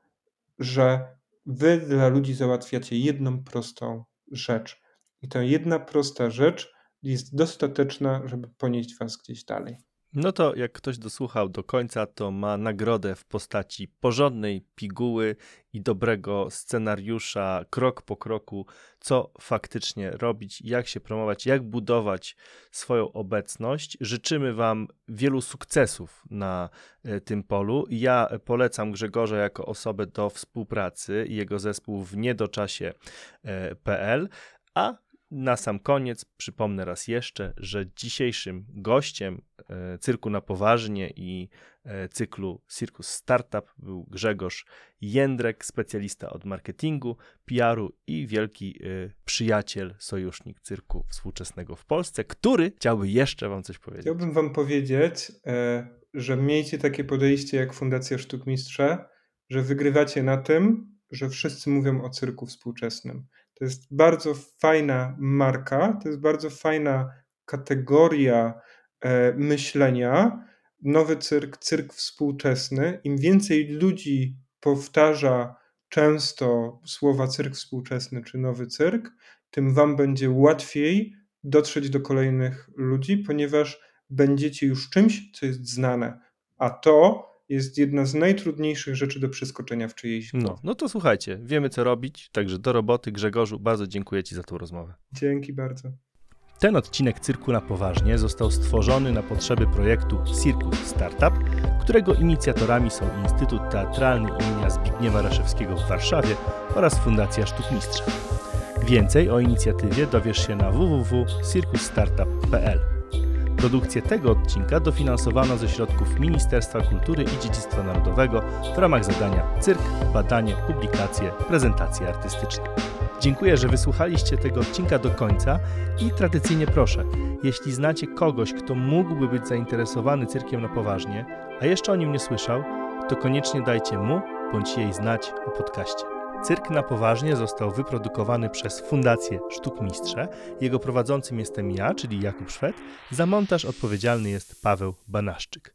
że wy dla ludzi załatwiacie jedną prostą rzecz. I ta jedna prosta rzecz jest dostateczna, żeby ponieść was gdzieś dalej. No to jak ktoś dosłuchał do końca, to ma nagrodę w postaci porządnej piguły i dobrego scenariusza, krok po kroku, co faktycznie robić, jak się promować, jak budować swoją obecność. Życzymy Wam wielu sukcesów na e, tym polu. Ja polecam Grzegorza jako osobę do współpracy i jego zespół w niedoczasie.pl, a na sam koniec przypomnę raz jeszcze, że dzisiejszym gościem e, cyrku na poważnie i e, cyklu Circus Startup był Grzegorz Jędrek, specjalista od marketingu, PR-u i wielki e, przyjaciel, sojusznik cyrku współczesnego w Polsce, który chciałby jeszcze Wam coś powiedzieć. Chciałbym Wam powiedzieć, że miejcie takie podejście jak Fundacja Sztukmistrze, że wygrywacie na tym, że wszyscy mówią o cyrku współczesnym. To jest bardzo fajna marka, to jest bardzo fajna kategoria e, myślenia. Nowy cyrk, cyrk współczesny. Im więcej ludzi powtarza często słowa cyrk współczesny czy nowy cyrk, tym wam będzie łatwiej dotrzeć do kolejnych ludzi, ponieważ będziecie już czymś, co jest znane. A to jest jedna z najtrudniejszych rzeczy do przeskoczenia w czyjejś No, no to słuchajcie, wiemy co robić, także do roboty. Grzegorzu, bardzo dziękuję Ci za tą rozmowę. Dzięki bardzo. Ten odcinek Cyrku na Poważnie został stworzony na potrzeby projektu Circus Startup, którego inicjatorami są Instytut Teatralny imienia Zbigniewa Raszewskiego w Warszawie oraz Fundacja Sztukmistrza. Więcej o inicjatywie dowiesz się na www.circusstartup.pl. Produkcję tego odcinka dofinansowano ze środków Ministerstwa Kultury i Dziedzictwa Narodowego w ramach zadania Cyrk, badanie, publikacje, prezentacje artystyczne. Dziękuję, że wysłuchaliście tego odcinka do końca i tradycyjnie proszę, jeśli znacie kogoś, kto mógłby być zainteresowany cyrkiem na poważnie, a jeszcze o nim nie słyszał, to koniecznie dajcie mu bądź jej znać o podcaście. Cyrk na poważnie został wyprodukowany przez Fundację Sztuk Mistrze. Jego prowadzącym jestem ja, czyli Jakub Szwed. Za montaż odpowiedzialny jest Paweł Banaszczyk.